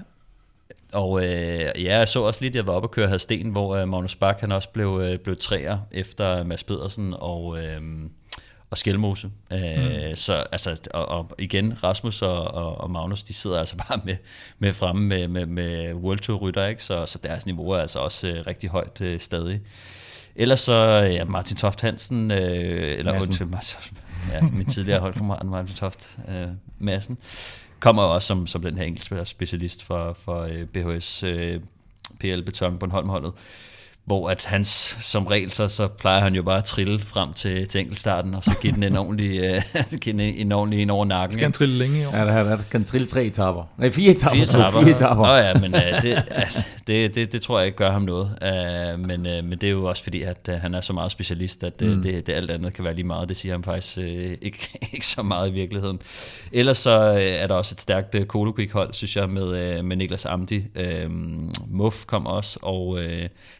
og øh, ja, jeg så også lidt, at jeg var oppe og køre Hadsten, hvor øh, Magnus Bak han også blev, øh, blev træer efter Mads Pedersen og, øh, og Skelmose. Øh, mm. Så altså, og, og igen, Rasmus og, og, og Magnus, de sidder altså bare med, med fremme med, med, med World Tour rytter, ikke? Så, så deres niveau er altså også øh, rigtig højt øh, stadig. Ellers så ja, Martin Toft Hansen, øh, eller undskyld, ja, min tidligere holdkammerat Martin Toft øh, Madsen, kommer også som, som den her engelske specialist for, for øh, BHS øh, PL Beton Bornholm-holdet. Hvor at hans, som regel, så, så plejer han jo bare at trille frem til, til enkeltstarten, og så give den en ordentlig, øh, den en ordentlig en over nakken.
Skal han trille længe i år?
Ja, der, der skal han trille tre etapper. Nej, fire etapper.
Fire etapper.
Fire etapper.
Nå ja, men uh, det, altså, det, det, det tror jeg ikke gør ham noget. Uh, men, uh, men det er jo også fordi, at uh, han er så meget specialist, at uh, mm. det, det alt andet kan være lige meget. Det siger han faktisk uh, ikke, ikke så meget i virkeligheden. Ellers så uh, er der også et stærkt uh, Kolokvik-hold, synes jeg, med, uh, med Niklas Amdi. Uh, Muff kom også, og uh,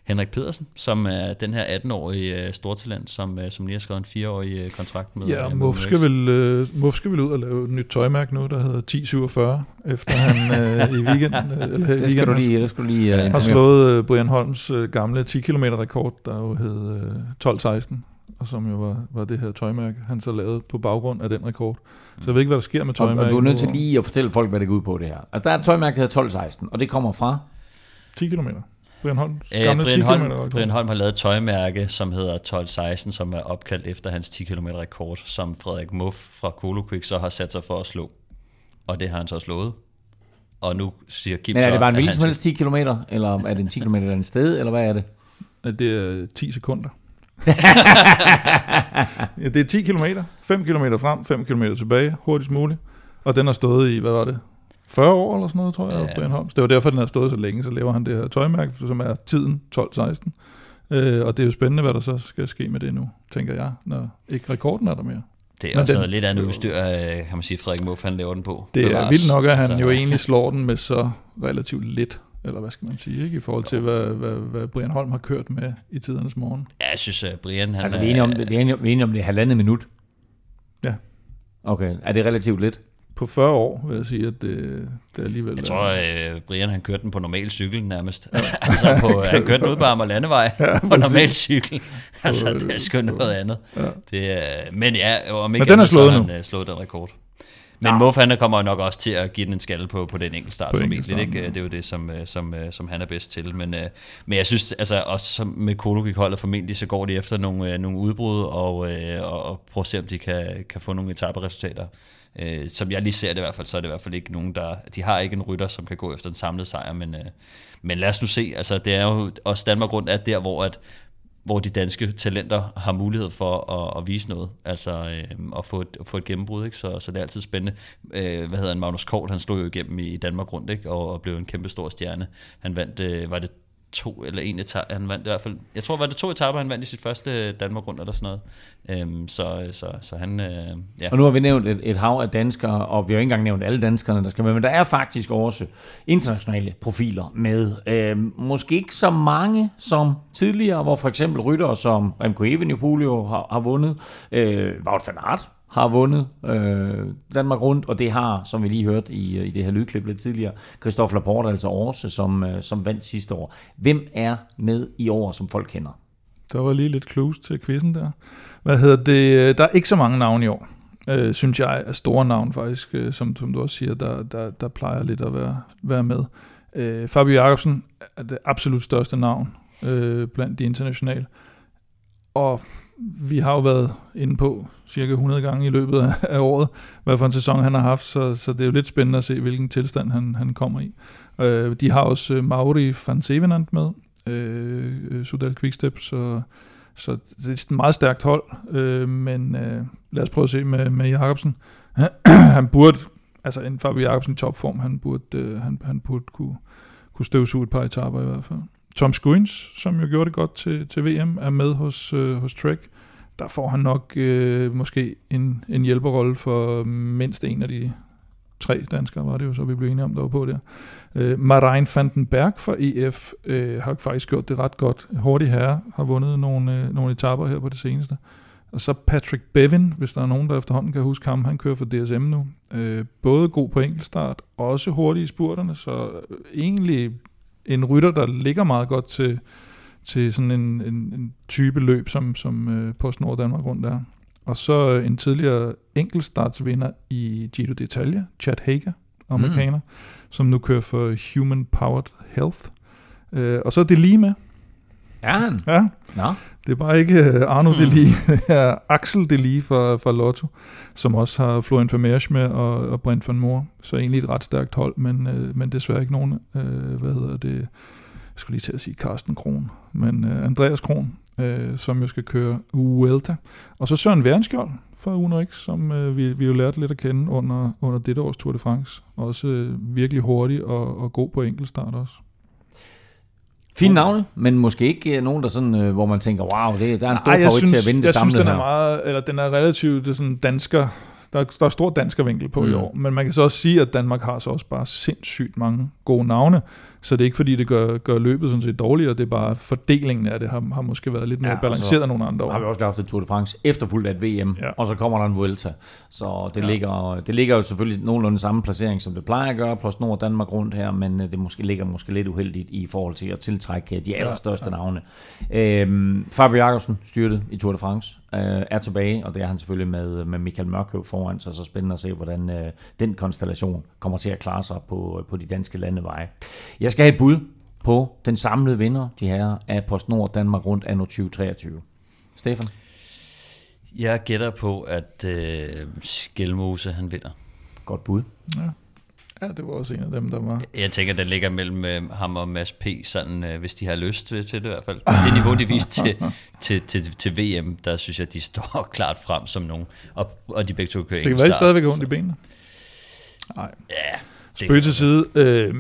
Henrik Pedersen, som er den her 18-årige uh, stortalent, som, uh, som lige har skrevet en 4-årig uh, kontrakt med
Ja,
uh,
Muff skal, vel, uh, Muff skal vel ud og lave et nyt tøjmærke nu, der hedder 1047, efter han uh, i weekenden, uh, eller
Det skal du lige, det skal du lige uh,
har slået uh, Brian Holms uh, gamle 10 km rekord, der jo hed uh, 12-16, og som jo var, var det her tøjmærke, han så lavede på baggrund af den rekord. Så jeg ved ikke, hvad der sker med
Og,
tøjmærket.
og du er nødt til lige at fortælle folk, hvad det går ud på det her. Altså, der er et tøjmærke, der hedder 12-16, og det kommer fra...
10 km. Brian Holms
Øh,
gamle 10
Brian, Holm,
rekord.
Brian Holm har lavet et tøjmærke, som hedder 12-16, som er opkaldt efter hans 10 km rekord, som Frederik Muff fra Kolo Quick så har sat sig for at slå. Og det har han så slået. Og nu siger Kim
Men er
så,
det bare en
at
hvilken som helst 10 km, eller er det en 10 km et andet sted, eller hvad er det?
Ja, det er 10 sekunder. ja, det er 10 km. 5 km frem, 5 km tilbage, hurtigst muligt. Og den har stået i, hvad var det? 40 år eller sådan noget, tror jeg,
ja.
Brian Holmes. Det var derfor, den har stået så længe, så laver han det her tøjmærke, som er tiden 12-16. Øh, og det er jo spændende, hvad der så skal ske med det nu, tænker jeg, når ikke rekorden er der mere.
Det er
Men
også
den-
noget lidt andet udstyr, øh, kan man sige, Frederik Muff han laver den på.
Det er vildt nok, at han
Så-
jo egentlig slår den med så relativt lidt, eller hvad skal man sige, ikke? i forhold til, hvad, hvad, hvad Brian Holm har kørt med i tidernes morgen.
Ja, jeg synes, at Brian han
Altså, vi er enige om, vi er enige om, vi er enige om det er halvandet minut.
Ja.
Okay, er det relativt lidt?
På 40 år vil jeg sige, at det, det er alligevel...
Jeg tror, at Brian han kørte den på normal cykel nærmest. altså på, han kørte den ud på Amager Landevej ja, på normal cykel. altså, det er sgu noget andet. Ja. Det er, men ja, om ikke
Men den er
andet, så
slået
har
nu.
han øh, slået den rekord. Men Moff han kommer nok også til at give den en skalle på, på den enkelte start
På
formentlig. Ikke?
ja.
Det er jo det, som, øh, som, øh, som han er bedst til. Men, øh, men jeg synes, altså, også med Kologik-holdet formentlig, så går de efter nogle, øh, nogle udbrud og, øh, og, og prøver at se, om de kan, kan få nogle etaperesultater. Øh, som jeg lige ser det i hvert fald, så er det i hvert fald ikke nogen, der... De har ikke en rytter, som kan gå efter en samlet sejr, men, øh, men lad os nu se. Altså, det er jo også Danmark rundt er der, hvor at hvor de danske talenter har mulighed for at, at vise noget, altså øh, at få et, få et gennembrud, ikke? Så, så det er altid spændende. Øh, hvad hedder han, Magnus Kort, han stod jo igennem i, i Danmark rundt, ikke? Og, og blev en kæmpe stor stjerne. Han vandt, øh, var det to eller en etape, han vandt i hvert fald, jeg tror, var det to etaper, han vandt i sit første øh, Danmark rundt eller sådan noget. Øhm, så, øh, så, så han, øh, ja.
Og nu har vi nævnt et, et hav af danskere, og vi har jo ikke engang nævnt alle danskerne, der skal med, men der er faktisk også internationale profiler med. Øhm, måske ikke så mange som tidligere, hvor for eksempel ryttere som Remco Evenepoel har, har vundet, øh, Wout van Aert har vundet øh, Danmark rundt, og det har, som vi lige hørte i, øh, i det her lydklip lidt tidligere, Christoffer Laporte, altså Aarhus, som, øh, som vandt sidste år. Hvem er med i år, som folk kender?
Der var lige lidt clues til quizzen der. Hvad hedder det? Øh, der er ikke så mange navne i år. øh, synes jeg er store navne faktisk, øh, som, som du også siger, der, der, der plejer lidt at være, være med. Øh, Fabio Jacobsen er det absolut største navn øh, blandt de internationale. Og vi har jo været inde på cirka 100 gange i løbet af, af året, hvad for en sæson han har haft, så, så det er jo lidt spændende at se, hvilken tilstand han, han kommer i. Øh, de har også øh, Mauri van Sevenand med, øh, øh, Sudal Quickstep, så, så det er et meget stærkt hold, øh, men øh, lad os prøve at se med, med Jacobsen. han burde, altså en Fabio Jacobsen i topform, han burde, øh, han, han burde kunne, kunne støvsuge et par etaper i hvert fald. Tom Skuins, som jo gjorde det godt til, til VM, er med hos, øh, hos Trek. Der får han nok øh, måske en, en hjælperrolle for mindst en af de tre danskere, var det jo så, vi blev enige om, der var på der. Øh, Marijn van den Berg fra EF øh, har faktisk gjort det ret godt. Hurtig herre har vundet nogle, øh, nogle etaper her på det seneste. Og så Patrick Bevin, hvis der er nogen, der efterhånden kan huske ham, han kører for DSM nu. Øh, både god på enkeltstart, også hurtig i spurterne, så egentlig en rytter, der ligger meget godt til, til sådan en, en, en type løb, som, som øh, PostNord Danmark rundt er. Og så en tidligere enkeltstartsvinder i Giro d'Italia, Chad Hager, amerikaner, mm. som nu kører for Human Powered Health. Øh, og så er det lige med.
Ja, han.
Ja,
Nå.
det er bare ikke øh, Arno mm. Deli, det er Axel Deli fra, fra Lotto, som også har Florian Vermeersch med og, og Brent van Moor. Så egentlig et ret stærkt hold, men, øh, men desværre ikke nogen, øh, hvad hedder det, jeg skulle lige til at sige Carsten Kron, men øh, Andreas Kron, øh, som jo skal køre Vuelta. Og så Søren Værenskjold fra Unerik, som øh, vi, vi jo lærte lidt at kende under, under dette års Tour de France. Også øh, virkelig hurtig og, og god på enkeltstart også.
Fine navne, men måske ikke øh, nogen, der sådan, øh, hvor man tænker, wow, det, der er en stor
Ej,
favorit til at vinde det
jeg
samlede
synes, den er meget, eller den er relativt det er sådan dansker, der, der er stor danskervinkel på mm. i år, men man kan så også sige, at Danmark har så også bare sindssygt mange gode navne, så det er ikke fordi, det gør, gør løbet sådan set dårligere, det er bare fordelingen af det har, har måske været lidt mere
Ja,
balanceret end nogle andre
har vi
år.
også haft et Tour de France efterfulgt af et VM,
Ja.
og så kommer der en Vuelta. Så det,
Ja.
ligger, det ligger jo selvfølgelig nogenlunde samme placering, som det plejer at gøre, plus Nord Danmark rundt her, men øh, det måske ligger måske lidt uheldigt i forhold til at tiltrække øh, de allerstørste ja, ja. navne. Øhm, Fabio Jacobsen styrtet i Tour de France, øh, er tilbage, og det er han selvfølgelig med, med Michael Mørkøv foran, så så spændende at se, hvordan øh, den konstellation kommer til at klare sig på, på de danske landeveje. Jeg skal have et bud på den samlede vinder, de her af PostNord Danmark rundt anno 2023. Stefan?
Jeg gætter på, at øh, Skelmose han vinder.
Godt bud.
Ja, det var også en af dem, der var...
Jeg tænker, den ligger mellem øh, ham og Mads P., sådan, øh, hvis de har lyst til, til det i hvert fald. Det niveau, de viste til, til, til, til VM, der synes jeg, de står klart frem som nogen. Og, og de begge to kører
Det kan være,
enkeltstart.
stadigvæk har ondt i benene. Nej.
Ja,
Spøg til side. Øh,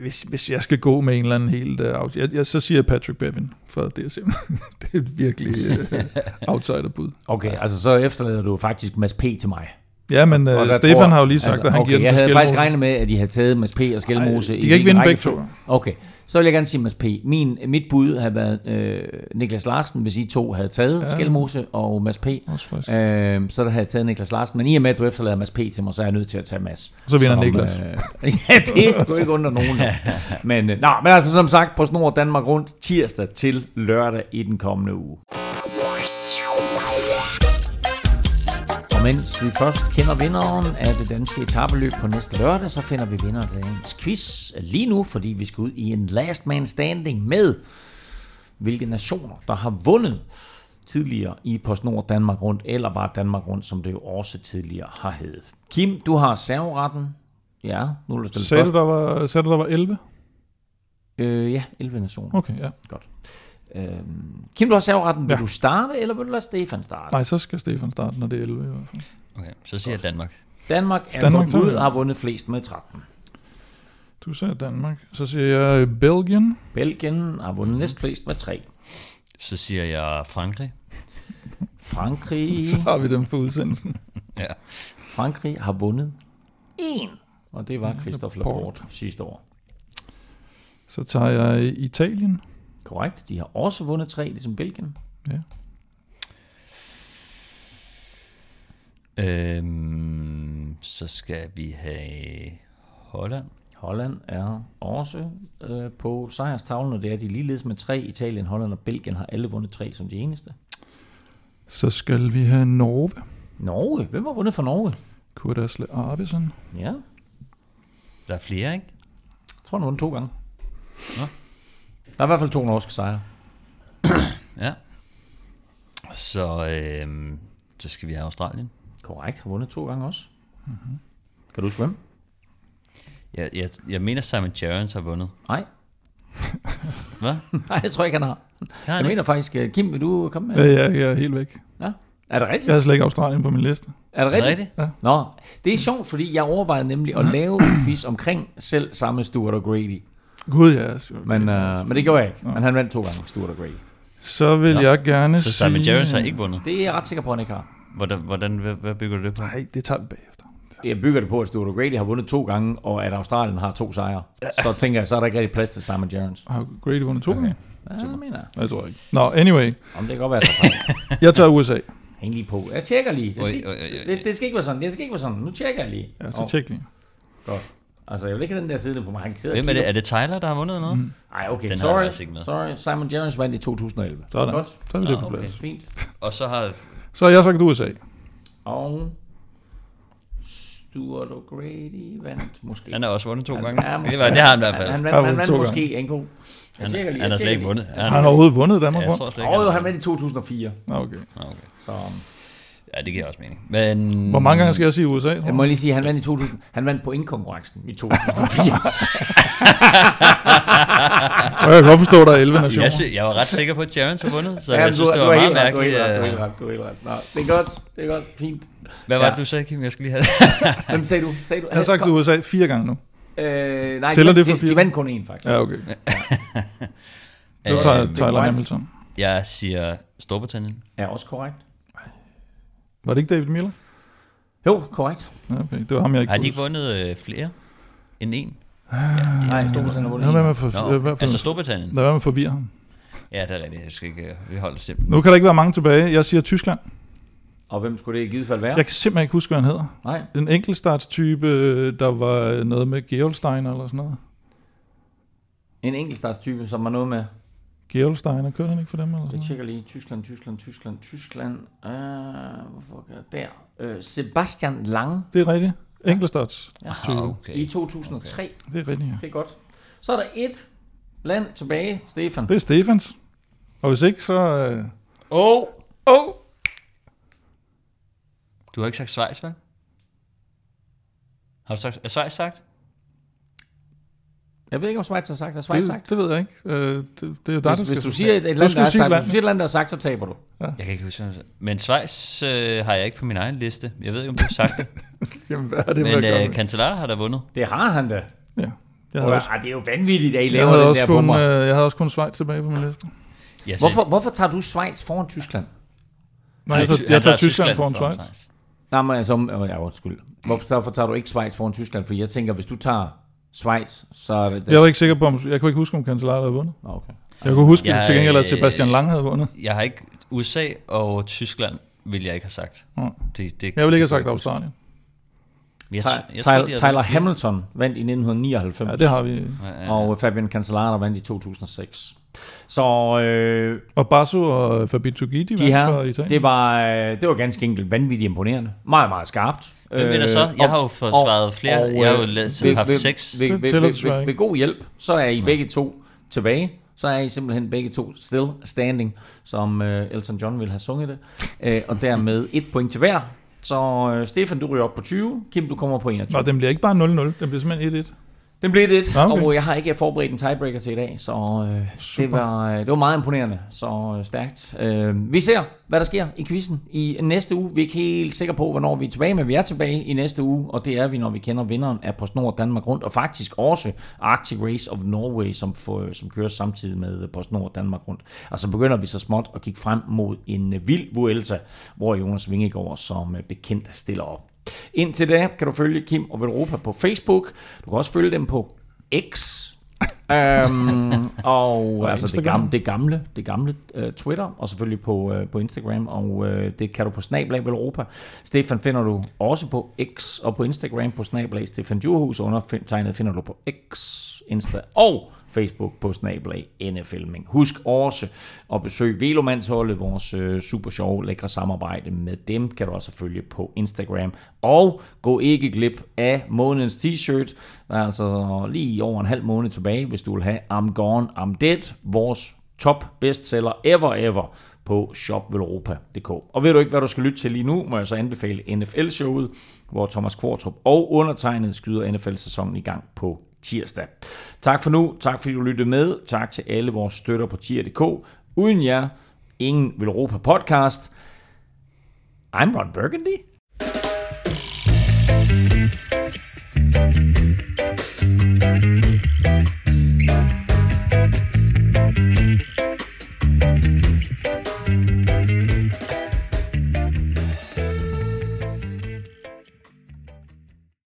hvis, hvis jeg skal gå med en eller anden helt uh, out, jeg, jeg, så siger jeg Patrick Bevin fra DSM. det er et virkelig uh, outsiderbud.
Okay, altså så efterlader du faktisk Mads P. til mig.
Ja, men uh, Stefan
tror-
har jo lige sagt, altså, at han
okay,
giver den
jeg havde faktisk regnet med, at de havde taget Mads P. og Skelmose.
Ej, de kan ikke vinde begge to.
Okay, så vil jeg gerne sige Mads P. Min, mit bud havde været øh, Niklas Larsen, hvis I to havde taget
Ja.
Skelmose og Mads P. Øh, så der havde jeg taget Niklas Larsen. Men i og med, at du efterlader Mads P. til mig, så er jeg nødt til at tage Mads.
Så vinder
Som,
Niklas.
Øh, ja, det skulle ikke under nogen. men, øh, nå, men altså som sagt, på Snor Danmark rundt tirsdag til lørdag i den kommende uge. Mens vi først kender vinderen af det danske etabeløb på næste lørdag, så finder vi vinderen af dagens quiz lige nu, fordi vi skal ud i en last man standing med, hvilke nationer, der har vundet tidligere i PostNord Danmark Rundt, eller bare Danmark Rundt, som det jo også tidligere har heddet. Kim, du har serveretten. Ja, nu er du stillet
Sagde du, der var, sagde du, der var 11?
Øh, ja, 11 nationer.
Okay, ja.
Øhm, Kim, du har serveretten. Vil
Ja.
du starte, eller vil du lade Stefan starte?
Nej, så skal Stefan starte, når det er 11 i hvert fald.
Okay, så siger jeg Danmark.
Danmark er
Danmark
ud og har vundet flest med 13.
Du sagde Danmark. Så siger jeg øh, Belgien.
Belgien har vundet næst flest med 3.
Så siger jeg Frankrig.
Frankrig,
Så har vi dem for udsendelsen.
Ja.
Frankrig har vundet 1. Og det var Christophe.
Laporte
sidste år.
Så tager jeg Italien.
Korrekt. De har også vundet 3, ligesom Belgien.
Ja.
Øhm, så skal vi have Holland.
Holland er også øh, på sejrstavlen, og det er de ligeledes med 3. Italien, Holland og Belgien har alle vundet 3 som de eneste.
Så skal vi have Norge.
Norge. Hvem har vundet for Norge?
Kurt Asle Arvesen.
Ja,
Der er flere, ikke?
jeg tror, han har vundet to gange.
Nå.
Der er i hvert fald to norske sejre.
Ja. Så, øhm, så skal vi have Australien.
Korrekt, har vundet to gange også.
Mhm.
Kan du hvem?
Jeg, jeg, jeg mener, Simon Gerrans har vundet.
Nej.
Hvad?
Nej, det tror jeg ikke, han har.
Kan
Jeg
ikke?
mener faktisk, øh, Kim, vil du komme med?
Ja, jeg, jeg er helt væk.
Ja. Er det rigtigt?
Jeg havde slet ikke Australien på min liste.
Er det
Er det
rigtigt?
rigtigt?
Nå, det er sjovt, fordi jeg overvejede nemlig at lave en quiz omkring selv samme Stuart og Grady.
Gud, ja. så-
Men, øh, men det gjorde jeg ikke. Men han vandt to gange, Stuart og Grady.
Så vil jeg gerne
Så Simon
sige...
Gerrans har ikke vundet.
Det er jeg ret sikker på, at han ikke har.
Hvordan, hvordan hvad, hvad bygger du det på?
Nej, det tager vi bagefter.
Jeg bygger det på, at Stuart Grady har vundet to gange, og at Australien har to sejre. Så tænker jeg, så er der ikke rigtig plads til Simon Gerrans.
Har Grady vundet to gange?
Ja, det mener jeg.
Jeg tror ikke. Nå, anyway.
Om det kan godt være så.
Jeg tager USA.
Hæng lige på. Jeg tjekker lige. Det skal, ikke, det, det skal ikke være sådan. Det skal ikke være sådan. Nu tjekker jeg lige.
Ja, så tjek lige.
godt. Altså, jeg vil ikke have den der side på mig. Han sidder og
Hvem er det?
kigger-
Er det Tyler, der har vundet noget? Mm.
Ej, okay.
Den har jeg
sorry.
altså ikke med.
Sorry. Simon Gerrans vandt i 2011.
Sådan.
Godt.
Så er vi det
Nå,
på
okay.
plads.
Fint.
Og så har...
Så har jeg sagt USA.
Og Stuart O'Grady vandt måske.
Han har også vundet to
Han-
gange.
ja,
det, var, det har han i hvert fald.
Han
Han
vandt,
har
han
vundet
vandt
to
måske en god. Jeg
Han,
tjekker lige.
han har
jeg
slet ikke
tjekker
vundet.
lige.
Har han overhovedet vundet Danmark
Ja, jeg
rundt?
tror slet ikke,
Åh, jo,
han
han vandt i 2004.
Nå, okay.
Nå, okay.
Så
Ja, det giver også mening. Men...
Hvor mange gange skal jeg sige USA? Tror
jeg må lige sige, at han vandt i 2000. Han vandt på indkonkurrencen i 2004.
Og jeg kan godt forstå, at der er 11 nationer.
Jeg, sy- jeg var ret sikker på, at Jarens har vundet, så
Ja,
jeg
du-
synes, det
du
var meget
helt ret, du er
mærkeligt.
helt ret, Du er
øh,
helt ret, du er helt ret. Nå, det er godt, det er godt, fint.
Hvad var
Ja.
det, du sagde, Kim? Jeg skal lige have det.
Hvem sagde du? Sagde du?
Jeg har sagt
Kom-
USA fire gange nu.
Øh, nej,
Tæller
de,
det for
de,
fire?
de vandt kun én, faktisk.
Ja, okay. Du tager
det er
Tyler. Hamilton.
Jeg siger Storbritannien.
Ja, også korrekt.
Var det ikke David Miller?
Jo, korrekt.
Ja, okay. Det var ham, jeg ikke
Har de ikke vundet øh, flere end en?
Nej, Storbritannien har.
Lad være med
vundet
for,
Nå, altså
for,
Storbritannien.
lad være med at forvirre ham.
Ja, det er rigtigt. Jeg skal ikke... øh, Vi holder det simpelt.
Nu kan der ikke være mange tilbage. Jeg siger Tyskland.
en. Og hvem skulle det i givet fald være?
Jeg kan simpelthen ikke huske, hvad han hedder.
Nej.
En enkeltstartstype, der var noget med Geolsteiner eller sådan noget.
En enkeltstartstype, som var noget med...
Geolsteiner, kørte han ikke for dem? Eller sådan
Jeg tjekker lige Tyskland, Tyskland, Tyskland, Tyskland. Øh, hvorfor kan jeg der? Øh, Sebastian Lang
Det er rigtigt. Enkeltstarts.
ja.
Ah, okay.
i 2003.
Det er rigtigt, ja.
Det er godt. Så er der et land tilbage, Stefan.
Det er Stefans. Og hvis ikke, så... Øh...
Oh!
Oh!
Du har ikke sagt Schweiz, vel? Har du sagt... Er Schweiz sagt?
Jeg ved ikke, om Schweiz har sagt. Har Schweiz
Det,
sagt?
det ved jeg ikke. Øh, det, det er jo dig,
Hvis,
der
hvis
skal
du siger et, et land, der
sige
sagt, hvis du siger et land, der har sagt, så taber du.
Jeg kan ikke huske. Men Schweiz øh, har jeg ikke på min egen liste. Jeg ved ikke, om du har sagt det.
Jamen, hvad er det,
Men
med
øh, Cancellara har der vundet.
Det har han da.
Ja. Jeg
Ja,
havde, også,
det er jo vanvittigt, at I
jeg,
laver den der
kun,
bummer.
øh, jeg havde også kun Schweiz tilbage på min liste.
Jeg
Hvorfor, hvorfor tager du Schweiz foran Tyskland?
Nej, jeg, tager, jeg tager Tyskland foran Schweiz.
Nej, men altså, ja, undskyld. Hvorfor, hvorfor tager du ikke Schweiz foran Tyskland? For jeg tænker, hvis du tager Schweiz, så er det...
Jeg var ikke sikker på, om, jeg kunne ikke huske, om Cancellara havde vundet.
Nå, Okay.
Jeg kunne huske
Jeg,
til gengæld, at
øh,
Sebastian Lang havde vundet.
Jeg har ikke... USA og Tyskland vil jeg ikke have sagt.
Nå.
Det, det,
Jeg ville ikke have sagt Australien.
Jeg, jeg, jeg tror,
Tyler, Tyler. Hamilton vandt i 1999.
Ja, det har vi.
Og Fabian Cancellara vandt i 2006. Så øh,
Og Basso og Fabio Guidi
de
vandt fra
her,
Italien.
det var, øh, det var ganske enkelt vanvittigt imponerende. Meget, meget skarpt.
Hvem er der så? Jeg har jo forsvaret flere. Jeg har jo læst- haft seks.
Ved,
Det
ved,
tæller
ved,
desværre
ved,
ikke.
ved god hjælp, så er I begge to tilbage. Så er I simpelthen begge to still standing, som øh, Elton John ville have sunget det. Øh, og dermed et point til hver. Så øh, Stefan, du ryger op på 20. Kim, du kommer på 21.
Nå, den bliver ikke bare 0-0. Den bliver simpelthen 1-1.
Den blev det,
okay.
og jeg har ikke forberedt en tiebreaker til i dag, så øh, det, var, øh, det var meget imponerende, så øh, stærkt. Øh, vi ser, hvad der sker i quizzen i næste uge. Vi er ikke helt sikre på, hvornår vi er tilbage, men vi er tilbage i næste uge, og det er vi, når vi kender vinderen af PostNord Danmark Rundt, og faktisk også Arctic Race of Norway, som, får, som kører samtidig med PostNord Danmark Rundt. Og så begynder vi så småt at kigge frem mod en øh, vild Vuelta, hvor Jonas Vingegaard som øh, bekendt stiller op. Indtil da kan du følge Kim og Velropa på Facebook. Du kan også følge dem på X. øhm, og,
Og
altså det gamle, det gamle, det gamle uh, Twitter, og selvfølgelig på, uh, på Instagram, og uh, det kan du på Snablag Velropa. Stefan finder du også på X, og på Instagram på Snablag Stefan Djurhus, undertegnet finder du på X, Insta og Facebook på Snablag NFLming. Husk også at besøge Velomandsholdet, vores øh, super sjove, lækre samarbejde med dem, kan du også følge på Instagram. Og gå ikke glip af månedens t-shirt. Der er altså lige over en halv måned tilbage, hvis du vil have I'm Gone, I'm Dead, vores top bestseller ever ever på shopvelropa.dk. Og ved du ikke, hvad du skal lytte til lige nu, må jeg så anbefale NFL-showet, hvor Thomas Kvartrup og undertegnet skyder NFL-sæsonen i gang på tirsdag. Tak for nu. Tak fordi du lyttede med. Tak til alle vores støtter på tier.dk. Uden jer, ingen vil Europa podcast. I'm Ron Burgundy.